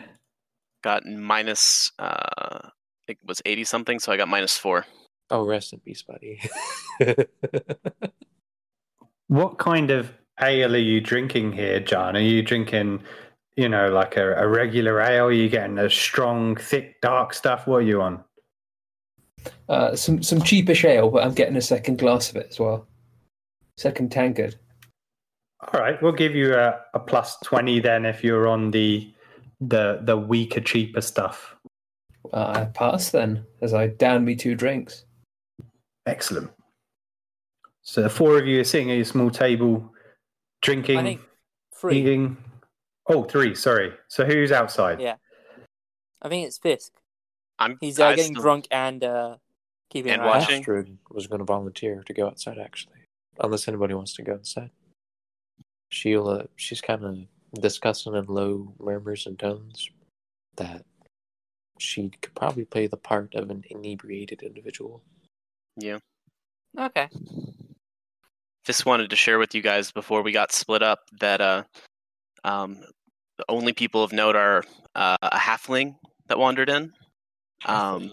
Got minus, uh, it was 80 something, so I got minus four. Oh, rest in peace, buddy. What kind of ale are you drinking here, John? Are you drinking, you know, like a, a regular ale? Are you getting a strong, thick, dark stuff? What are you on? Uh, some some cheapish ale, but I'm getting a second glass of it as well. Second tankard. All right, we'll give you a, a plus twenty then if you're on the the the weaker, cheaper stuff. Uh, I pass then, as I down me two drinks. Excellent. So the four of you are sitting at your small table, drinking, I think three. eating. Oh, three. Sorry. So who's outside? Yeah. I think it's Fisk. I'm He's uh, I getting still- drunk and uh, keeping And an eye out. watching. Astrid was going to volunteer to go outside, actually, unless anybody wants to go inside. She'll, uh, she's kind of discussing in low murmurs and tones that she could probably play the part of an inebriated individual. Yeah. Okay. Just wanted to share with you guys before we got split up that uh, um, the only people of note are uh, a halfling that wandered in. Um,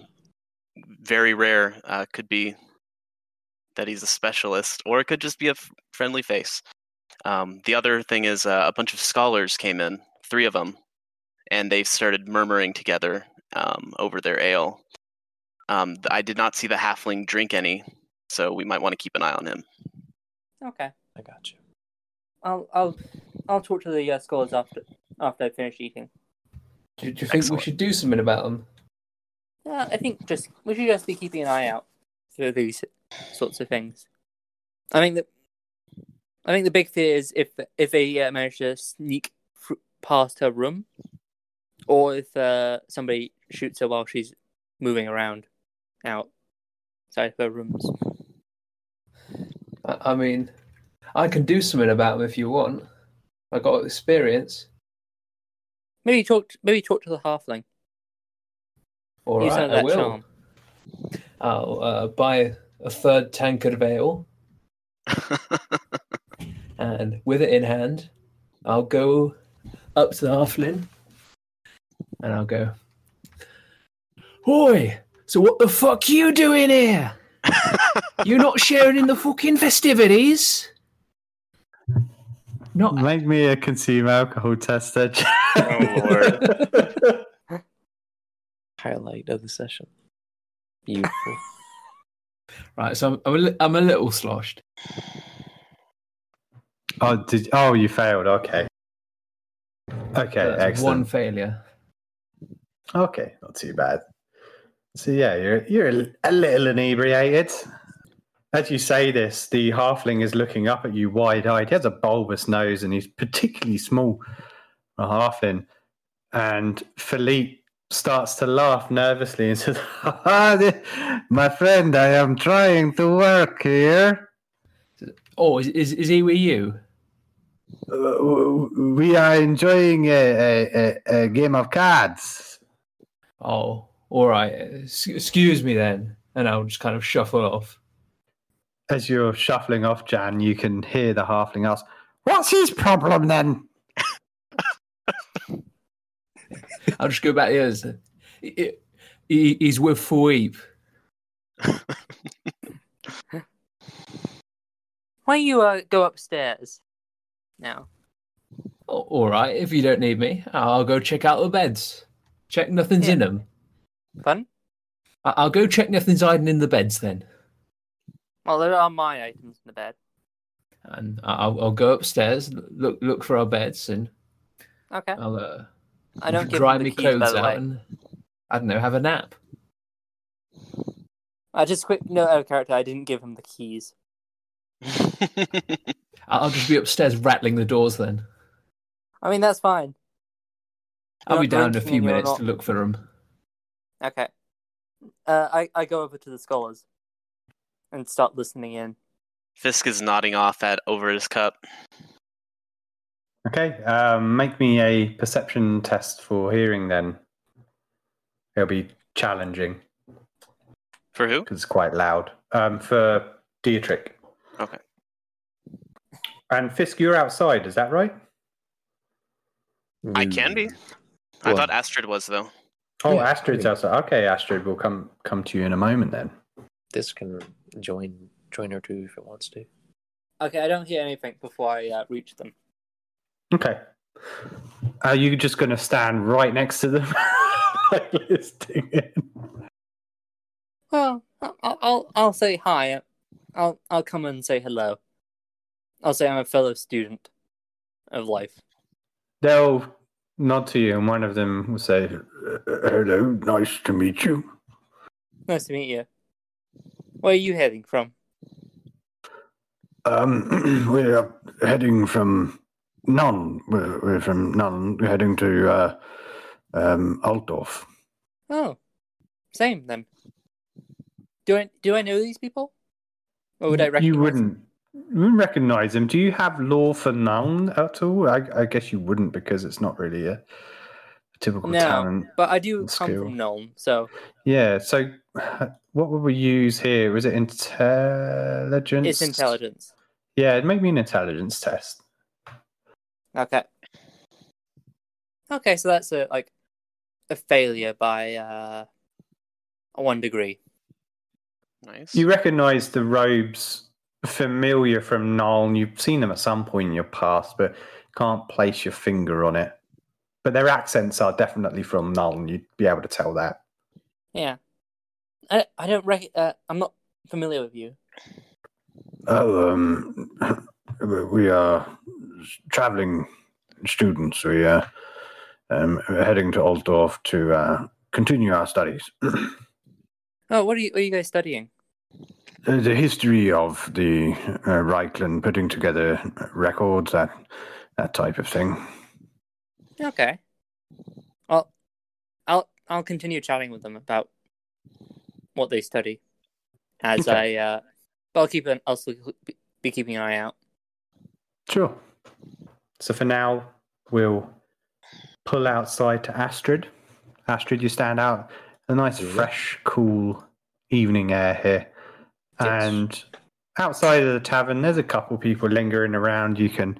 very rare. Uh, could be that he's a specialist, or it could just be a f- friendly face. Um, the other thing is uh, a bunch of scholars came in, three of them, and they started murmuring together um, over their ale. Um, I did not see the halfling drink any, so we might want to keep an eye on him. Okay. I got you. I'll I'll I'll talk to the uh, scholars after after I finish eating. Do, do you think we should do something about them? Yeah, I think just we should just be keeping an eye out for these sorts of things. I think that I think the big fear is if if they uh, manage to sneak fr- past her room, or if uh, somebody shoots her while she's moving around outside of her rooms. I, I mean, I can do something about them if you want. I got experience. Maybe talk maybe talk to the halfling. All Use right, some I will. charm. I'll uh, buy a third tankard of ale, and with it in hand, I'll go up to the halfling, and I'll go. Oi! So what the fuck you doing here? you not sharing in the fucking festivities? Not Make me a consume alcohol test, then. Oh, Highlight of the session. Beautiful. right. So I'm I'm a, li- I'm a little sloshed. oh, did oh you failed? Okay. Okay, That's excellent. one failure. Okay, not too bad. So yeah, you're you're a, a little inebriated. As you say this, the halfling is looking up at you wide-eyed. He has a bulbous nose, and he's particularly small, a halfling. And Philippe starts to laugh nervously and says, "Ah, "My friend, I am trying to work here. Oh, is is, is he with you? Uh, we are enjoying a, a, a, game of cards." Oh, all right. Excuse me then, and I'll just kind of shuffle off. As you're shuffling off, Jan, you can hear the halfling ask, "What's his problem then?" I'll just go back here. He, he- he's with Philippe. Why don't you uh, go upstairs now? Oh, all right. If you don't need me, I'll go check out the beds. Check nothing's in them. Fun? I- I'll go check nothing's hiding in the beds then, Well, there are my items in the bed. and I'll, I'll go upstairs, look look for our beds, and Okay. I'll uh, I don't give dry them the me keys, clothes out, and I don't know, have a nap. I just quick note out of character. I didn't give him the keys. I'll I'll just be upstairs rattling the doors then. I mean, that's fine. I'll be down in a few minutes to look for them. Okay. Uh, I I go over to the scholars and start listening in. Fisk is nodding off at over his cup. Okay, um, make me a perception test for hearing then. It'll be challenging For who? because it's quite loud. Um, for Dietrich. Okay. And Fisk, you're outside, is that right? I can be. I thought Astrid was though. Oh, Yeah, Astrid's outside. Okay, Astrid, we'll come come to you in a moment then. This can join join her too if it wants to. Okay, I don't hear anything before I uh, reach them. Okay. Are you just going to stand right next to them, like listening in? Well, I'll, I'll I'll say hi. I'll I'll come and say hello. I'll say I'm a fellow student of life. They'll nod to you, and one of them will say, hello, nice to meet you. Nice to meet you. Where are you heading from? Um, we're heading from Nuln. We're, we're from Nuln, heading to uh, um, Altdorf. Oh, same then. Do I do I know these people? Or would I recognize? You them? wouldn't, you wouldn't recognize them. Do you have law for Nuln at all? I, I guess you wouldn't because it's not really a, typical No, talent. but I do come skill. from Nuln, so Yeah. So, what would we use here? Was it intelligence? it's intelligence. Yeah, it make me an intelligence test. Okay. Okay, so that's a like a failure by uh one degree. Nice. You recognise the robes familiar from Nuln. You've seen them at some point in your past, but can't place your finger on it. But their accents are definitely from Nuln, and you'd be able to tell that. Yeah. I I don't rec- uh, I'm not familiar with you. Oh, um, we are traveling students. We are um, we're heading to Altdorf to uh, continue our studies. Oh, what are you what are you guys studying? Uh, the history of the uh, Reikland, putting together records, that that type of thing. Okay. Well, I'll I'll continue chatting with them about what they study as Okay. I uh but I'll keep an I'll still be keeping an eye out. Sure. So for now, we'll pull outside to Astrid. Astrid, you stand out. A nice, fresh, cool evening air here. And outside of the tavern, there's a couple people lingering around. You can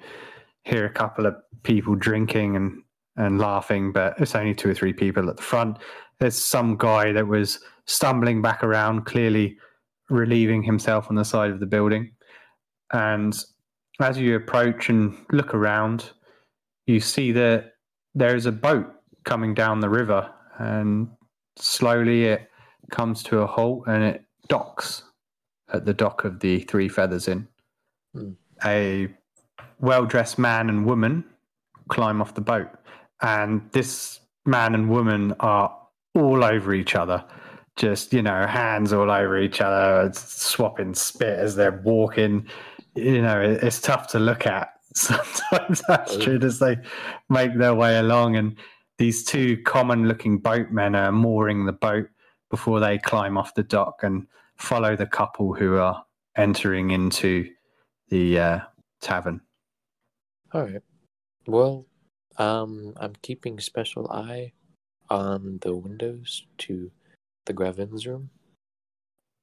hear a couple of people drinking and, and laughing, but it's only two or three people at the front. There's some guy that was stumbling back around, clearly relieving himself on the side of the building. And as you approach and look around, you see that there is a boat coming down the river, and slowly it comes to a halt and it docks at the dock of the Three Feathers Inn. Hmm. A well dressed man and woman climb off the boat, and this man and woman are all over each other. Just, you know, hands all over each other, swapping spit as they're walking you know, it, it's tough to look at sometimes, Astrid, as they make their way along. And these two common looking boatmen are mooring the boat before they climb off the dock and follow the couple who are entering into the uh, tavern. All right. Well, um, I'm keeping special eye on the windows to the Gravin's room,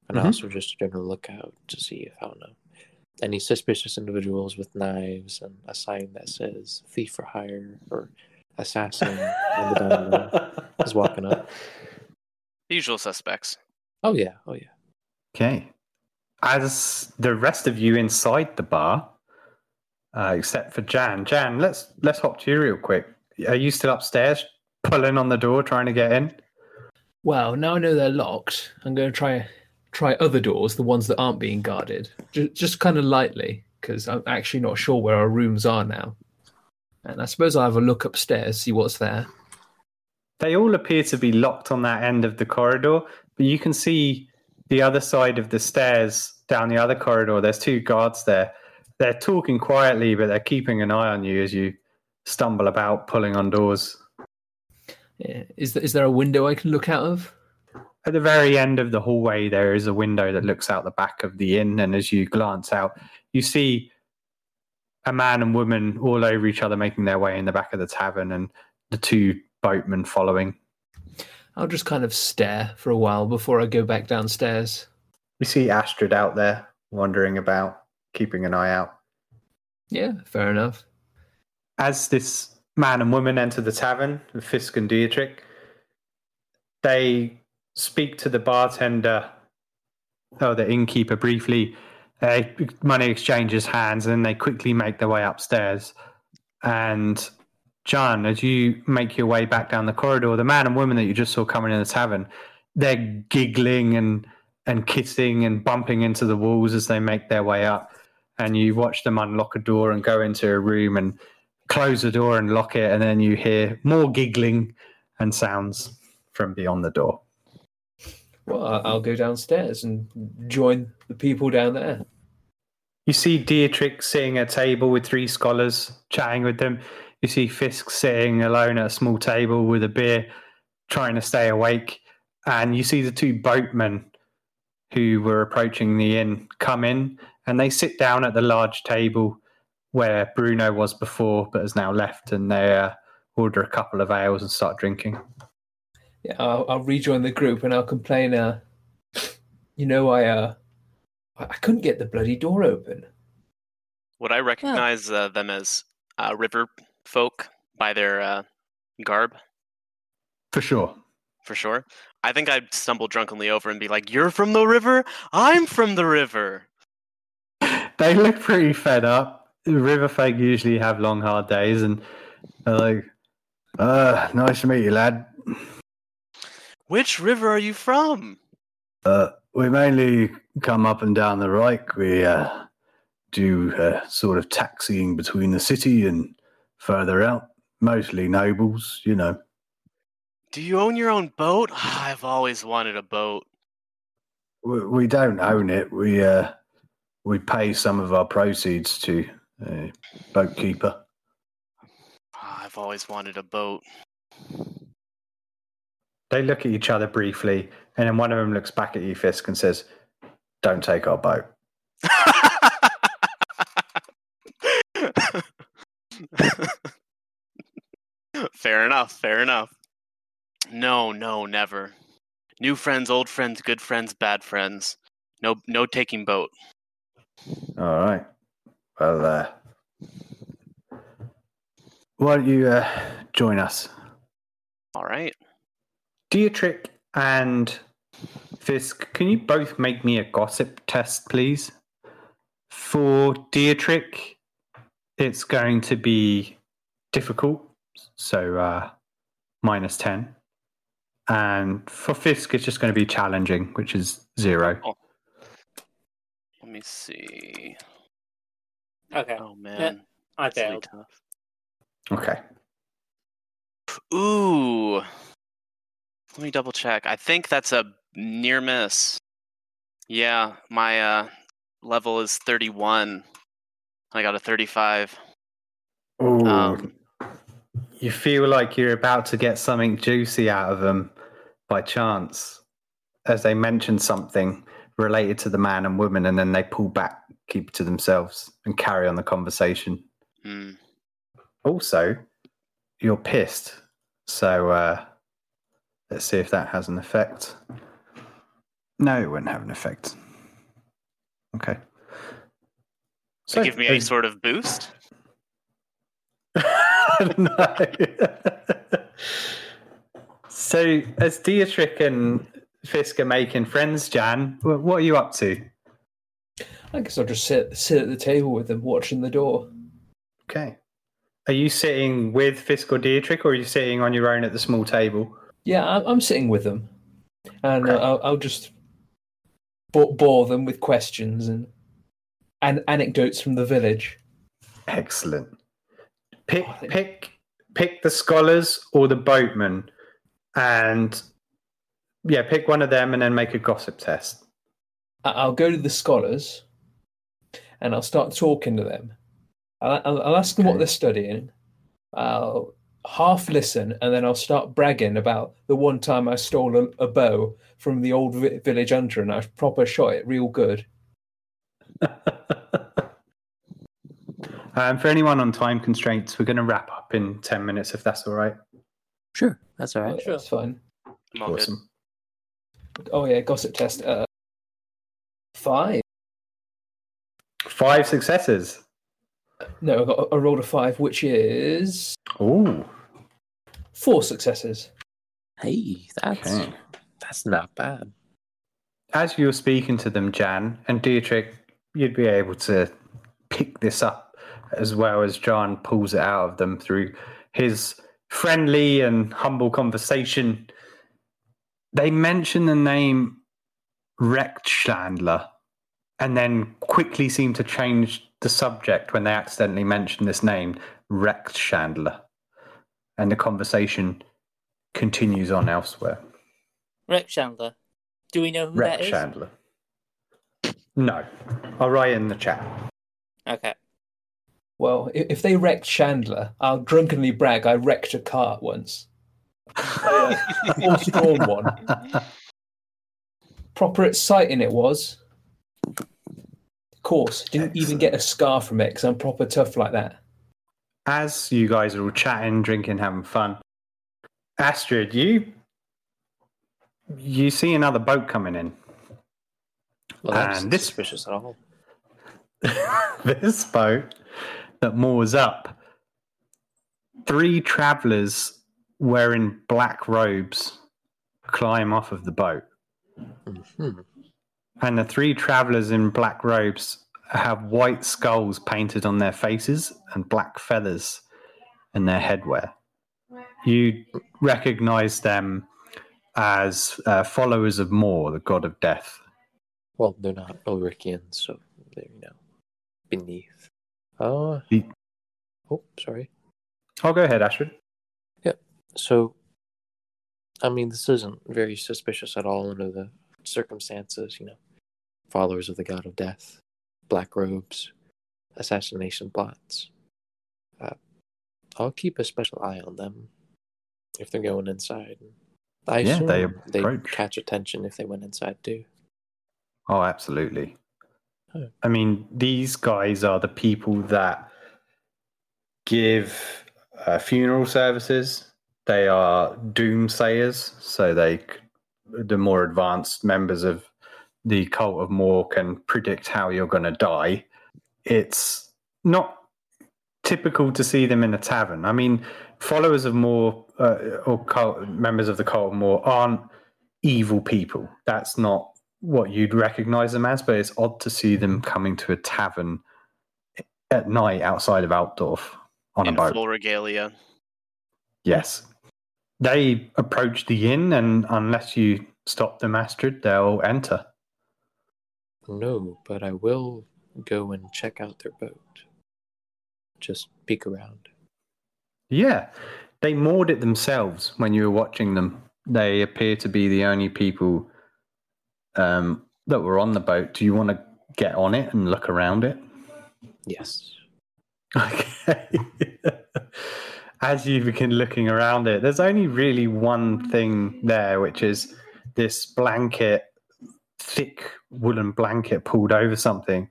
and Mhm. also just a general lookout to see if I don't know any suspicious individuals with knives and a sign that says "thief for hire" or "assassin" on the dining room is walking up. Usual suspects. Oh yeah, oh yeah. Okay. As the rest of you inside the bar, uh, except for Jan, Jan, let's let's hop to you real quick. Are you still upstairs, pulling on the door, trying to get in? Well, now I know they're locked, I'm going to try try other doors, the ones that aren't being guarded, just, just kind of lightly, because I'm actually not sure where our rooms are now. And I suppose I'll have a look upstairs, see what's there. They all appear to be locked on that end of the corridor, but you can see the other side of the stairs down the other corridor. There's two guards there. They're talking quietly, but they're keeping an eye on you as you stumble about, pulling on doors. Yeah. Is, there, is there a window I can look out of? At the very end of the hallway, there is a window that looks out the back of the inn, and as you glance out, you see a man and woman all over each other making their way in the back of the tavern and the two boatmen following. I'll just kind of stare for a while before I go back downstairs. We see Astrid out there wandering about, keeping an eye out. Yeah, fair enough. As this man and woman enter the tavern, Fisk and Dietrich, they speak to the bartender or the innkeeper briefly. Uh, money exchanges hands, and then they quickly make their way upstairs. And John, as you make your way back down the corridor, the man and woman that you just saw coming in the tavern, they're giggling and and kissing and bumping into the walls as they make their way up. And you watch them unlock a door and go into a room and close the door and lock it, and then you hear more giggling and sounds from beyond the door. Well, I'll go downstairs and join the people down there. You see Dietrich sitting at a table with three scholars, chatting with them. You see Fisk sitting alone at a small table with a beer, trying to stay awake. And you see the two boatmen who were approaching the inn come in and they sit down at the large table where Bruno was before but has now left. And they uh, order a couple of ales and start drinking. Yeah, I'll, I'll rejoin the group and I'll complain. Uh, you know, I uh, I I couldn't get the bloody door open. Would I recognize uh, them as uh, river folk by their uh, garb? For sure. For sure. I think I'd stumble drunkenly over and be like, "You're from the river. I'm from the river." they look pretty fed up. River folk usually have long, hard days, and they're like, Uh, nice to meet you, lad. Which river are you from? Uh, we mainly come up and down the Reik. We uh, do uh, sort of taxiing between the city and further out. Mostly nobles, you know. Do you own your own boat? I've always wanted a boat. We, we don't own it. We uh, we pay some of our proceeds to a boat keeper. Ah, I've always wanted a boat. they look at each other briefly, and then one of them looks back at you, Fisk, and says, Don't take our boat. fair enough, fair enough. No, no, never. New friends, old friends, good friends, bad friends. No no taking boat. All right. Well, uh, why don't you uh, join us? All right. Dietrich and Fisk, can you both make me a gossip test, please? For Dietrich, it's going to be difficult, so uh, minus 10. And for Fisk, it's just going to be challenging, which is zero. Let me see. Okay, Oh man. I That's really failed. tough. Okay. Ooh. Let me double check. I think that's a near miss. Yeah, my uh level is 31. I got a 35. Ooh. Um, you feel like you're about to get something juicy out of them by chance as they mention something related to the man and woman and then they pull back keep it to themselves and carry on the conversation hmm. also you're pissed so uh let's see if that has an effect no it won't have an effect okay So give me any as- sort of boost? no. so, as Dietrich and Fisk are making friends, Jan, what are you up to? I guess I'll just sit sit at the table with them, watching the door. Okay. Are you sitting with Fisk or Dietrich, or are you sitting on your own at the small table? Yeah, I'm, I'm sitting with them, and uh, Okay. I'll, I'll just bore, bore them with questions and and anecdotes from the village. Excellent. Pick, Oh, pick, pick the scholars or the boatmen, and yeah, pick one of them, and then make a gossip test. I'll go to the scholars, and I'll start talking to them. I'll, I'll, I'll ask them what they're studying. I'll half listen, and then I'll start bragging about the one time I stole a, a bow from the old vi- village hunter, and I proper shot it real good. Um, for anyone on time constraints, we're going to wrap up in 10 minutes if that's all right. Sure, that's all right. Sure. That's fine. I'm good. awesome. Oh yeah, gossip test. Uh, five. Five successes. No, I got a roll of five, which is Ooh. four successes. Hey, that's Okay. that's not bad. As you're speaking to them, Jan and Dietrich, you'd be able to pick this up as well as John pulls it out of them through his friendly and humble conversation. They mention the name Rechtschandler and then quickly seem to change the subject when they accidentally mention this name, Rex Chandler. And the conversation continues on elsewhere. Rex Chandler. Do we know who that is? Rechtschandler. No. I'll write in the chat. Okay. Well, if they wrecked Chandler, I'll drunkenly brag I wrecked a cart once. Horse-drawn one. Proper exciting it was. Of course, didn't even get a scar from it because I'm proper tough like that. As you guys are all chatting, drinking, having fun, Astrid, you you see another boat coming in. Well, that's And not this- suspicious at all. this boat that moors up, three travelers wearing black robes climb off of the boat. hmm And the three travelers in black robes have white skulls painted on their faces and black feathers in their headwear. You recognize them as uh, followers of Morr, the god of death. Well, they're not Ulrichians, so they're you know beneath. Oh, The- oh, sorry. Oh, go ahead, Astrid. So, I mean, this isn't very suspicious at all under the circumstances. You know, followers of the god of death, black robes, assassination plots. Uh, I'll keep a special eye on them if they're going inside. I Yeah, assume they they catch attention if they went inside too. Oh, absolutely. Oh. I mean, these guys are the people that give uh, funeral services. They are doomsayers, so they, the more advanced members of the cult of Morr can predict how you're going to die. It's not typical to see them in a tavern. I mean, followers of Morr uh, or cult, members of the cult of Morr aren't evil people. That's not what you'd recognize them as, but it's odd to see them coming to a tavern at night outside of Altdorf on in a boat. full regalia. Yes. They approach the inn, and unless you stop them, Astrid, they'll enter. No, but I will go and check out their boat. Just peek around. Yeah. They moored it themselves when you were watching them. They appear to be the only people um, that were on the boat. Do you want to get on it and look around it? Yes. Okay. As you begin looking around it, there's only really one thing there, which is this blanket, thick woolen blanket pulled over something.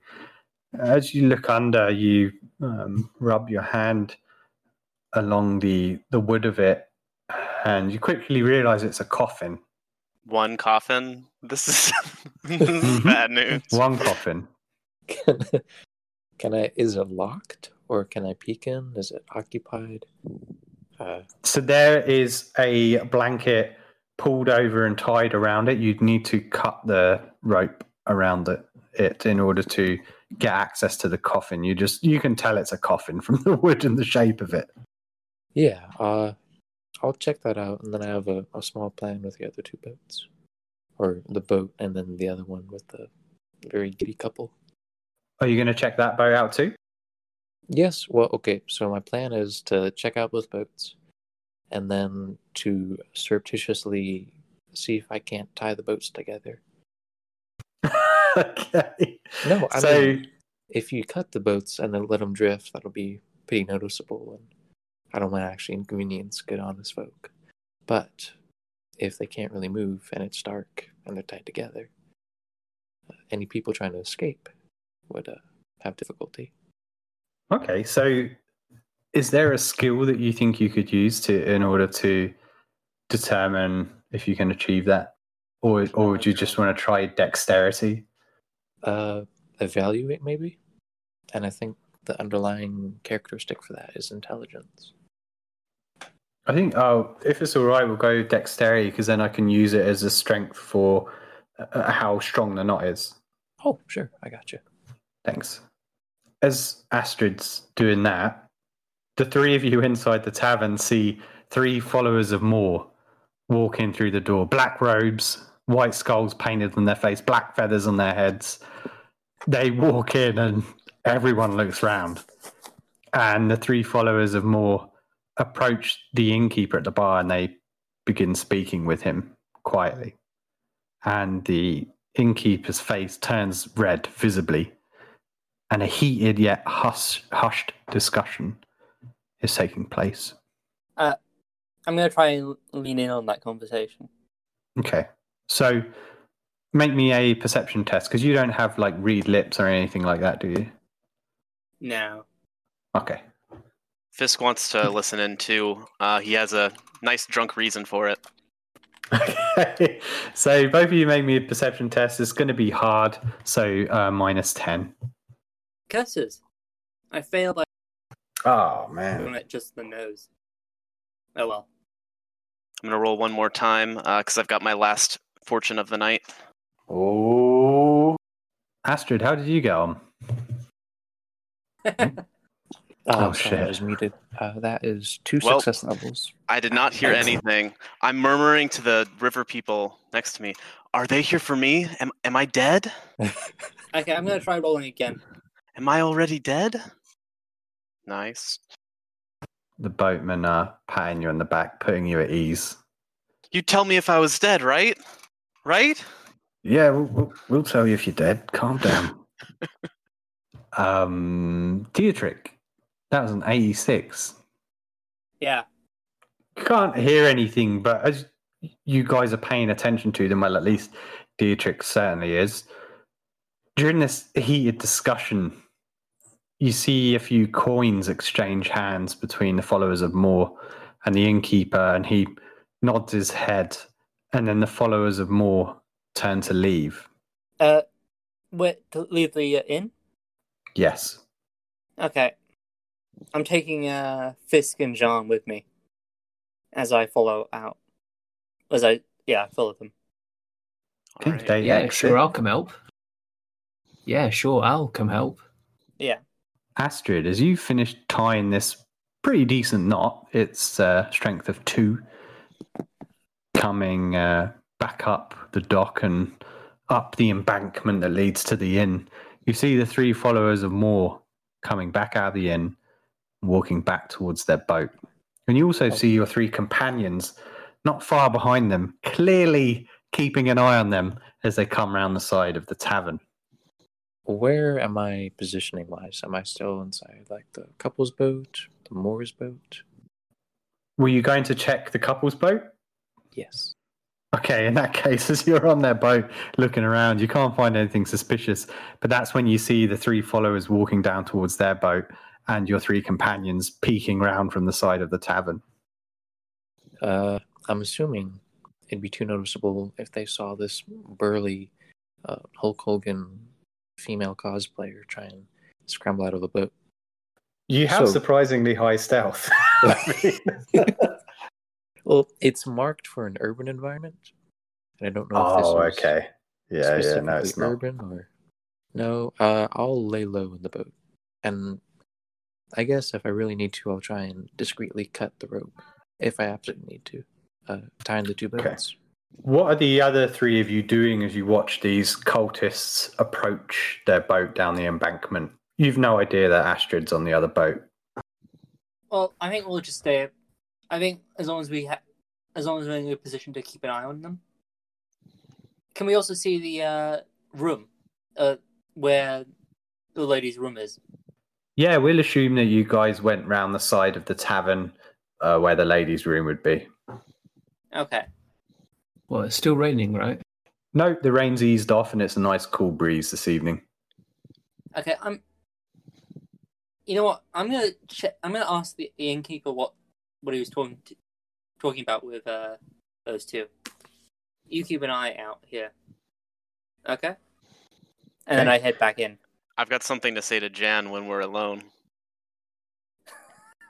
As you look under, you um, rub your hand along the, the wood of it, and you quickly realize it's a coffin. One coffin. This is, this is Mhm. bad news. One coffin. Can, can I? Is it locked or can I peek in? Is it occupied? Uh, So there is a blanket pulled over and tied around it. You'd need to cut the rope around it, it in order to get access to the coffin. You just you can tell it's a coffin from the wood and the shape of it. yeah. Uh, I'll check that out, and then I have a, a small plan with the other two boats, or the boat, and then the other one with the very giddy couple. Are you going to check that boat out too? Yes. Well, okay. So my plan is to check out both boats, and then to surreptitiously see if I can't tie the boats together. okay. No, I so mean, if you cut the boats and then let them drift, that'll be pretty noticeable, and I don't want to actually inconvenience good honest folk. But if they can't really move and it's dark and they're tied together, any people trying to escape would uh, have difficulty. Okay, so is there a skill that you think you could use to in order to determine if you can achieve that, or or would you just want to try dexterity? Uh, evaluate maybe, and I think the underlying characteristic for that is intelligence. I think oh, if it's all right, we'll go dexterity because then I can use it as a strength for uh, how strong the knot is. Oh, sure, I got you. Thanks. As Astrid's doing that, the three of you inside the tavern see three followers of Morr walk in through the door. Black robes, white skulls painted on their face, black feathers on their heads. They walk in and everyone looks round. And the three followers of Morr approach the innkeeper at the bar and they begin speaking with him quietly. And the innkeeper's face turns red visibly, and a heated yet hush, hushed discussion is taking place. I'm gonna try and lean in on that conversation. Okay, so make me a perception test because you don't have like read lips or anything like that, do you? No. Okay. Fisk wants to listen in too. Uh, he has a nice drunk reason for it. Okay. So both of you make me a perception test. It's going to be hard. So uh, minus 10. Curses. I failed by Oh, man. just the nose. Oh well. I'm gonna roll one more time because I've got my last fortune of the night. Oh. Astrid, how did you get on? Oh, Oh, sorry, I shit. was muted. Uh, that is two Well- success levels. I did not hear anything. I'm murmuring to the river people next to me. Are they here for me? Am am I dead? Okay, I'm gonna try rolling again. Am I already dead? Nice. The boatman uh, patting you on the back, putting you at ease. You tell me if I was dead, right? Right? Yeah, we'll, we'll, we'll tell you if you're dead. Calm down. Um, Dietrich, that was an 86. Yeah. Can't hear anything, but as you guys are paying attention to them, well, at least Dietrich certainly is. During this heated discussion, you see a few coins exchange hands between the followers of Morr and the innkeeper, and he nods his head, and then the followers of Morr turn to leave. Uh, wait to leave the uh, inn. Yes. Okay. I'm taking uh Fisk and Jean with me as I follow out. As I yeah, I follow them. Okay, Alright. they Yeah, exit. sure, I'll come help. Yeah, sure, I'll come help. Yeah. Astrid, as you finish tying this pretty decent knot, it's uh, strength of two, coming uh, back up the dock and up the embankment that leads to the inn. You see the three followers of Morr coming back out of the inn, walking back towards their boat. And you also see your three companions not far behind them, clearly keeping an eye on them as they come round the side of the tavern. Where am I positioning wise? Am I still inside like the couple's boat, the Morr's boat? Were you going to check the couple's boat? Yes. Okay, in that case, as you're on their boat looking around, you can't find anything suspicious. But that's when you see the three followers walking down towards their boat and your three companions peeking round from the side of the tavern. Uh, I'm assuming it'd be too noticeable if they saw this burly uh, Hulk Hogan female cosplayer try and scramble out of a boat. You have So- surprisingly high stealth. Well, it's marked for an urban environment, and I don't know if this oh, is okay. Yeah, yeah, no, it's not. urban or no. Uh, I'll lay low in the boat, and I guess if I really need to, I'll try and discreetly cut the rope if I absolutely need to, uh, tying the two Okay. What are the other three of you doing as you watch these cultists approach their boat down the embankment? You've no idea that Astrid's on the other boat. Well, I think we'll just stay. I think as long as we ha- as long as we're in a position to keep an eye on them. Can we also see the uh, room, uh, where the lady's room is? Yeah, we'll assume that you guys went round the side of the tavern uh, where the ladies' room would be. Okay. Well, it's still raining, right? No, the rain's eased off and it's a nice cool breeze this evening. Okay. I'm. You know what? I'm gonna check. I'm gonna ask the, the innkeeper what what he was talking to, talking about with uh those two. You keep an eye out here. Okay. And then I head back in. I've got something to say to Jan when we're alone.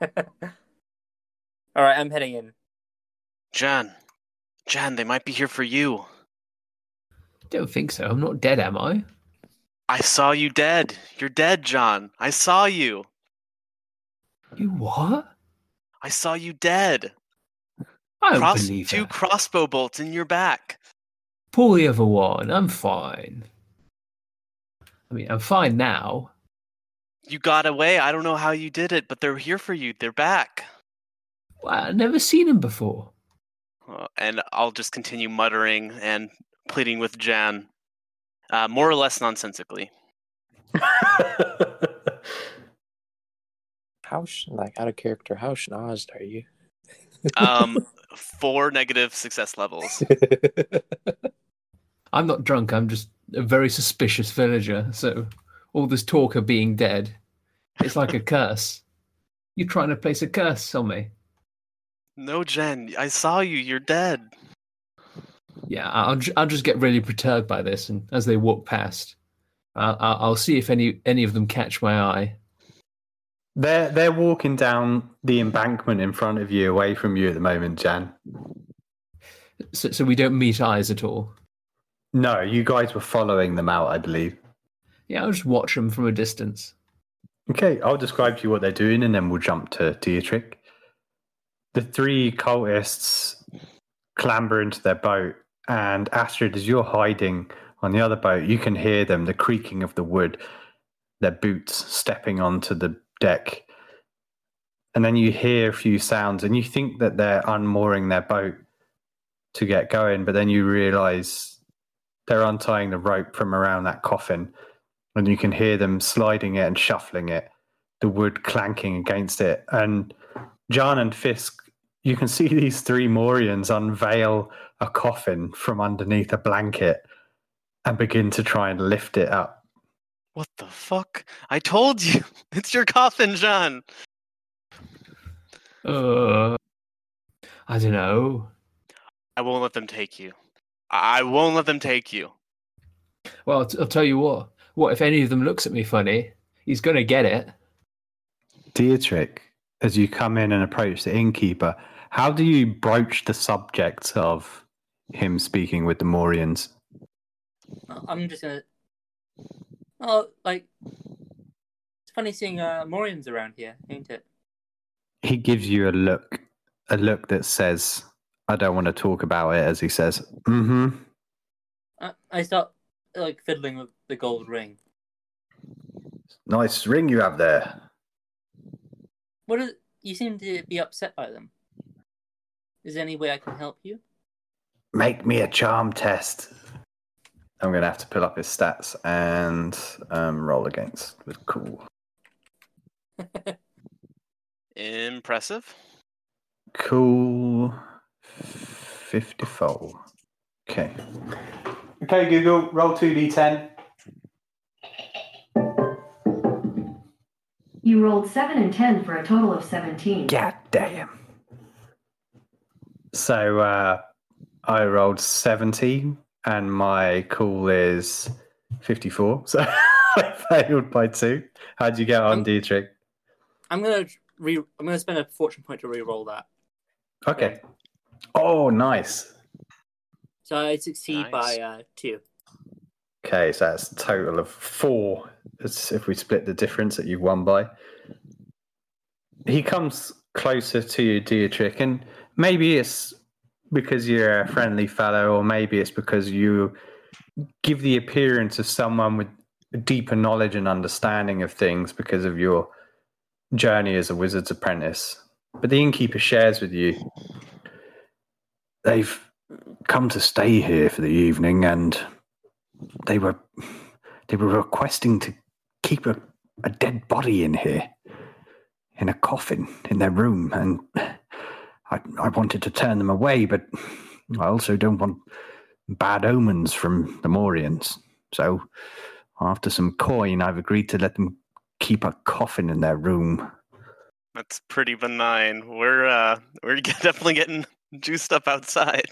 All right, I'm heading in. Jan, Jan, they might be here for you. Don't think so. I'm not dead, am I? I saw you dead. You're dead, John. I saw you. You what? I saw you dead. I don't Cross- believe two that. crossbow bolts in your back. Pull the other one. I'm fine. I mean, I'm fine now. You got away. I don't know how you did it, but they're here for you. They're back. Well, I've never seen him before. Uh, and I'll just continue muttering and pleading with Jan, uh, more or less nonsensically. How sh- like out of character? How schnozzed are you? Um, four negative success levels. I'm not drunk. I'm just a very suspicious villager. So all this talk of being dead, it's like a curse. You're trying to place a curse on me. No, Jen, I saw you. You're dead. Yeah, I'll I'll just get really perturbed by this, and as they walk past, I'll, I'll I'll see if any any of them catch my eye. they're they're walking down the embankment in front of you, away from you at the moment, Jan. So, so we don't meet eyes at all. No, you guys were following them out, I believe. Yeah, I'll just watch them from a distance. Okay, I'll describe to you what they're doing, and then we'll jump to Dietrich. The three cultists clamber into their boat, and Astrid, as you're hiding on the other boat, you can hear them, the creaking of the wood, their boots stepping onto the deck. And then you hear a few sounds, and you think that they're unmooring their boat to get going, but then you realize they're untying the rope from around that coffin and you can hear them sliding it and shuffling it, the wood clanking against it. And John and Fisk, you can see these three Morians unveil a coffin from underneath a blanket and begin to try and lift it up. What the fuck? I told you. It's your coffin, John. Uh, I don't know. I won't let them take you. I won't let them take you. Well, I'll, t- I'll tell you what. What if any of them looks at me funny? He's gonna get it. Dietrich, as you come in and approach the innkeeper, how do you broach the subject of him speaking with the Morians? I'm just gonna. Oh, like it's funny seeing uh, Morians around here, ain't it? He gives you a look, a look that says, I don't want to talk about it, as he says, mm hmm. I, I start like fiddling with the gold ring. Nice ring you have there. What is? You seem to be upset by them. Is there any way I can help you? Make me a charm test. I'm going to have to pull up his stats and um, roll against with cool. Impressive. Cool 54. Okay. Okay, Google, roll 2d10. You rolled 7 and 10 for a total of 17. God damn. So uh, I rolled 70 and my cool is 54. So I failed by two. How'd you get on, Um, Dietrich? I'm gonna re. I'm gonna spend a fortune point to re-roll that. Okay. Oh, nice. So I succeed Nice. by uh, two. Okay, so that's a total of four. That's if we split the difference that you've won by. He comes closer to you, Dietrich, and maybe it's because you're a friendly fellow, or maybe it's because you give the appearance of someone with a deeper knowledge and understanding of things because of your journey as a wizard's apprentice. But the innkeeper shares with you. They've come to stay here for the evening and they were they were requesting to keep a, a dead body in here in a coffin in their room and I, I wanted to turn them away but i also don't want bad omens from the morians so after some coin i've agreed to let them keep a coffin in their room. That's pretty benign. We're uh we're definitely getting juiced up outside.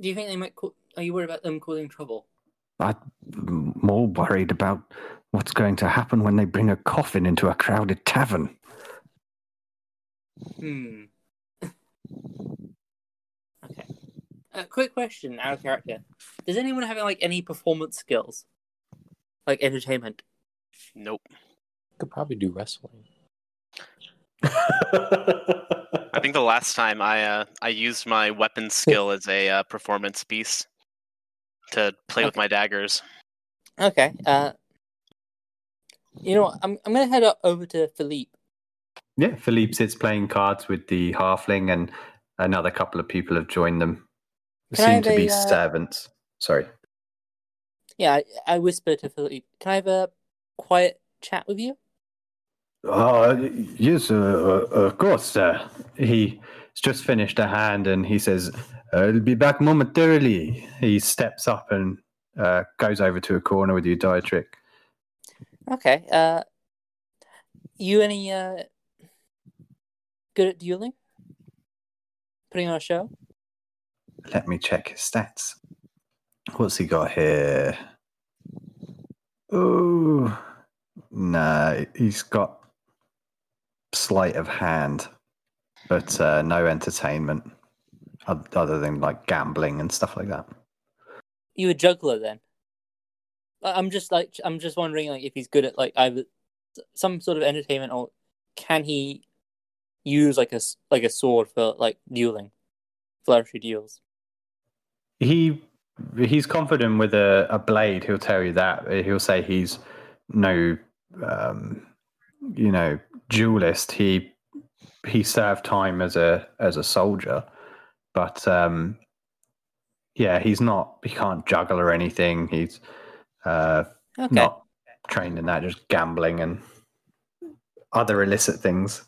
Do you think they might? Call, are you worried about them causing trouble? I'm more worried about what's going to happen when they bring a coffin into a crowded tavern. Hmm. Okay. Uh, quick question, out of character. Does anyone have like any performance skills, like entertainment? Nope. Could probably do wrestling. I think the last time I uh I used my weapon skill as a uh, performance piece to play with my daggers. Okay. Uh, you know, what? I'm I'm gonna head up over to Philippe. Yeah, Philippe sits playing cards with the halfling, and another couple of people have joined them. I Seem to be a, uh, servants. Sorry. Yeah, I, I whisper to Philippe. Can I have a quiet chat with you? Uh, yes, uh, uh, of course. Uh, He's just finished a hand, and he says, "I'll be back momentarily." He steps up and uh, goes over to a corner with you, Dietrich. Okay. Uh, you any uh good at dueling? Putting on a show? Let me check his stats. What's he got here? Oh, no, he's got sleight of hand, but uh, no entertainment other than like gambling and stuff like that. You a juggler then? I'm just like I'm just wondering like if he's good at like either some sort of entertainment or can he use like a s- like a sword for like dueling, flourishy duels? He he's confident with a, a blade. He'll tell you that. He'll say he's no, um, you know, duelist. He he served time as a as a soldier, but um, yeah, he's not. He can't juggle or anything. He's uh, Okay. not trained in that. Just gambling and other illicit things.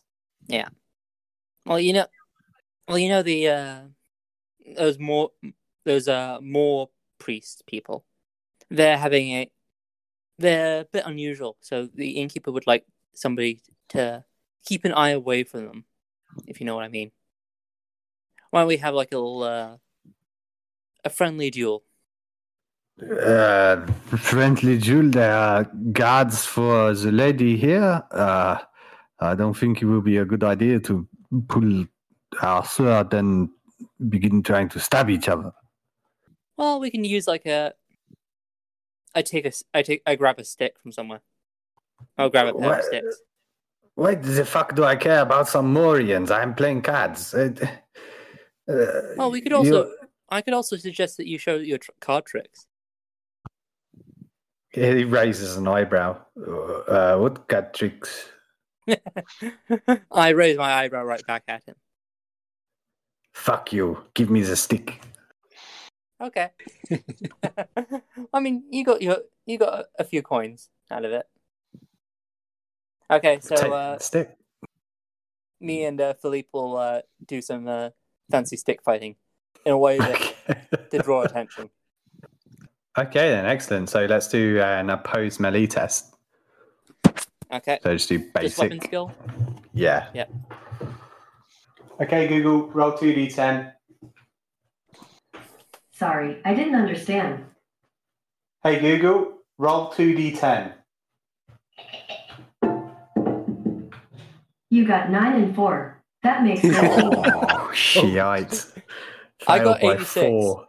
Well, you know, well, you know the uh, those more those uh Morr priest people. They're having a they're a bit unusual. So the innkeeper would like somebody to keep an eye away from them, if you know what I mean. Why don't we have like a little uh, a friendly duel? uh, friendly duel. there are guards for the lady here. Uh, I don't think it will be a good idea to pull our sword and begin trying to stab each other. Well, we can use like a. I take a. I take I grab a stick from somewhere. I'll grab a pair What? of sticks. What the fuck do I care about some Morians? I'm playing cards. Uh, uh, Well, we could you- also. I could also suggest that you show your tr- card tricks. He raises an eyebrow. Uh, what cat tricks? I raise my eyebrow right back at him. Fuck you. Give me the stick. Okay. I mean, you got your you got a, few coins out of it. Okay, so uh, stick. me and uh, Philippe will uh, do some uh, fancy stick fighting in a way that to draw attention. Okay, then excellent. So let's do an opposed melee test. Okay, So just do just weapon skill. Yeah. Yeah. Okay, Google, roll two d10. Sorry, I didn't understand. Hey Google, roll two d10. You got 9 and 4. That makes 13. Oh, shite. I got Failed by 86. four.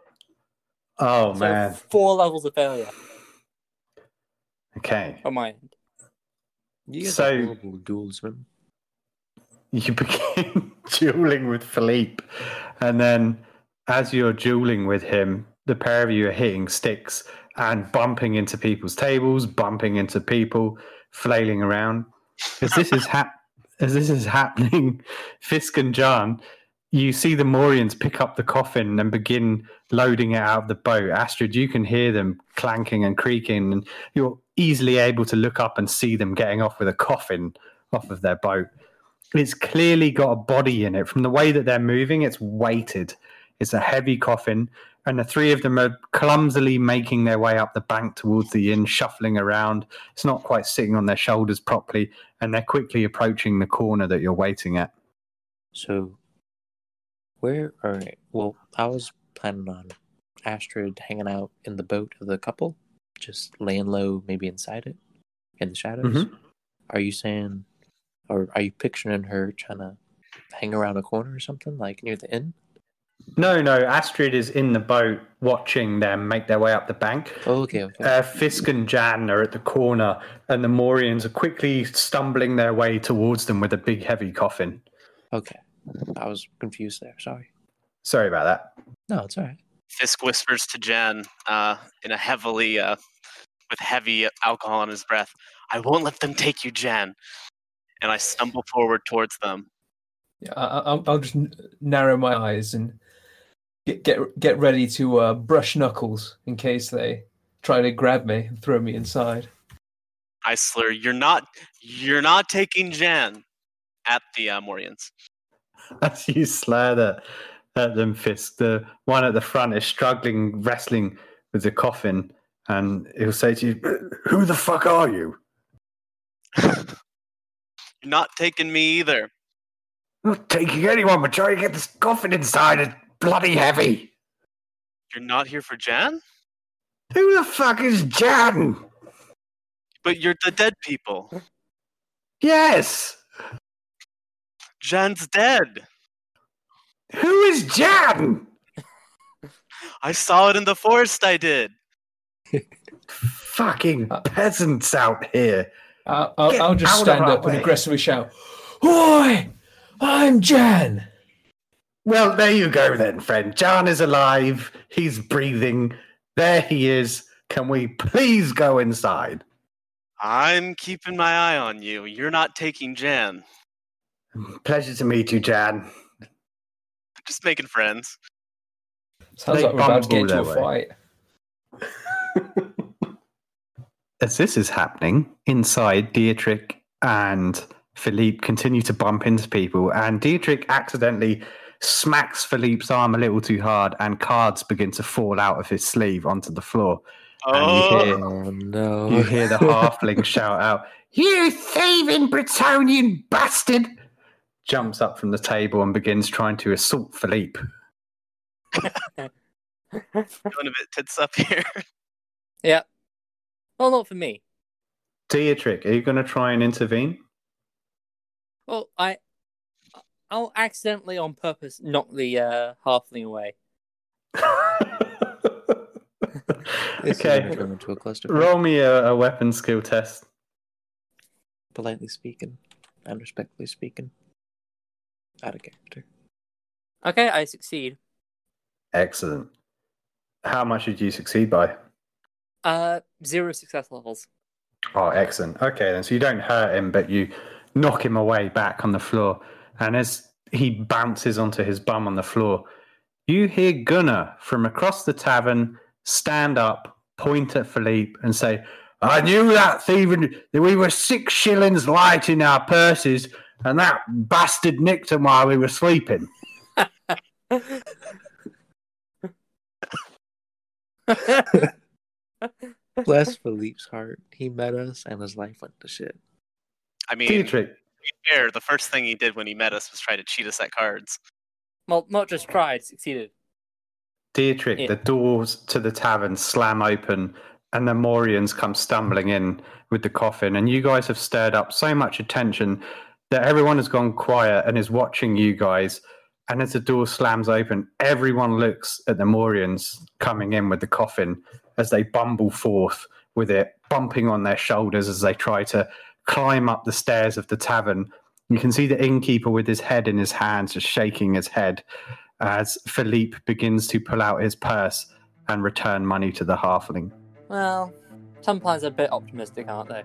Oh, So man. four levels of failure Okay. on my end. You guys So- horrible duelsmen. You begin dueling with Philippe, and then as you're dueling with him, the pair of you are hitting sticks and bumping into people's tables, bumping into people, flailing around. As this is hap- as this is happening, Fisk and John, you see the Morians pick up the coffin and begin loading it out of the boat. Astrid, you can hear them clanking and creaking, and you're easily able to look up and see them getting off with a coffin off of their boat. It's clearly got a body in it. From the way that they're moving, it's weighted. It's a heavy coffin, and the three of them are clumsily making their way up the bank towards the inn, shuffling around. It's not quite sitting on their shoulders properly, and they're quickly approaching the corner that you're waiting at. So, where? Right. Well, I was planning on Astrid hanging out in the boat of the couple, just laying low, maybe inside it, in the shadows. Mhm. Are you saying, or are you picturing her trying to hang around a corner or something, like near the inn? No, no, Astrid is in the boat watching them make their way up the bank. Oh, okay, okay. Uh, Fisk and Jan are at the corner, and the Morians are quickly stumbling their way towards them with a big, heavy coffin. okay. I was confused there. Sorry. Sorry about that. No, it's all right. Fisk whispers to Jan uh, in a heavily, uh, with heavy alcohol in his breath, I won't let them take you, Jan. And I stumble forward towards them. Yeah, I, I- I'll, I'll just narrow my eyes and get get get ready to uh, brush knuckles in case they try to grab me and throw me inside. I slur, you're not, you're not taking Jan at the uh, Morrians. As you slur at, at them, Fisk, the one at the front is struggling, wrestling with the coffin, and he'll say to you, Who the fuck are you? You're not taking me either. Not taking anyone, but trying to get this coffin inside. It's bloody heavy. You're not here for Jan? Who the fuck is Jan? But you're the dead people. Yes. Jan's dead. Who is Jan? I saw it in the forest, I did. Fucking uh, peasants out here. I'll, I'll, I'll just out stand our up and aggressively shout, "Oi! I'm Jan." Well, there you go then, friend. Jan is alive. He's breathing. There he is. Can we please go inside? I'm keeping my eye on you. You're not taking Jan. Pleasure to meet you, Jan. Just making friends. Sounds They like we're about to get into a way. fight. As this is happening inside, Dietrich and Philippe continue to bump into people, and Dietrich accidentally smacks Philippe's arm a little too hard, and cards begin to fall out of his sleeve onto the floor. Oh, And you oh, hear, Oh no! you hear the halfling shout out, You thieving Bretonnian bastard! jumps up from the table and begins trying to assault Philippe. going a bit tits up here. Yeah. Well, not for me. Dietrich, are you going to try and intervene? Well, I, I'll accidentally on purpose knock the uh, halfling away. Okay, gonna into a cluster. roll me a, a weapon skill test. Politely speaking, and respectfully speaking, out of character. Okay, I succeed. Excellent. How much did you succeed by? Uh, zero success levels. Oh, excellent. Okay, then. So you don't hurt him, but you knock him away back on the floor. And as he bounces onto his bum on the floor, you hear Gunnar from across the tavern stand up, point at Philippe, and say, I knew that thieving that we were six shillings light in our purses, and that bastard nicked them while we were sleeping. Bless Philippe's heart. He met us, and his life went to shit. I mean, to Dietrich, be fair, the first thing he did when he met us was try to cheat us at cards. well, not just tried, succeeded. Dietrich, Yeah. the doors to the tavern slam open, and the Morrians come stumbling in with the coffin. And you guys have stirred up so much attention that everyone has gone quiet and is watching you guys. And as the door slams open, everyone looks at the Morrians coming in with the coffin as they bumble forth with it bumping on their shoulders as they try to climb up the stairs of the tavern. You can see the innkeeper with his head in his hands, just shaking his head as Philippe begins to pull out his purse and return money to the halfling. Well, some plans are a bit optimistic, aren't they?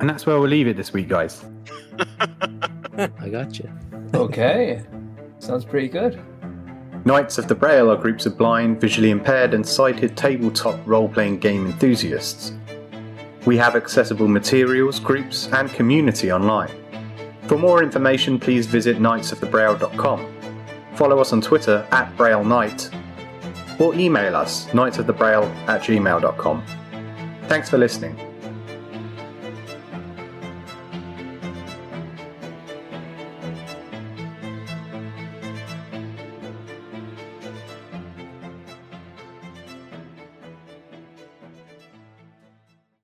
And that's where we'll leave it this week, guys. I got you. Okay, sounds pretty good. Knights of the Braille are groups of blind, visually impaired, and sighted tabletop role playing game enthusiasts. We have accessible materials, groups, and community online. For more information, please visit knightsofthebraille.com. Follow us on Twitter at Braille Knight. or email us knightsofthebraille at gmail.com. Thanks for listening.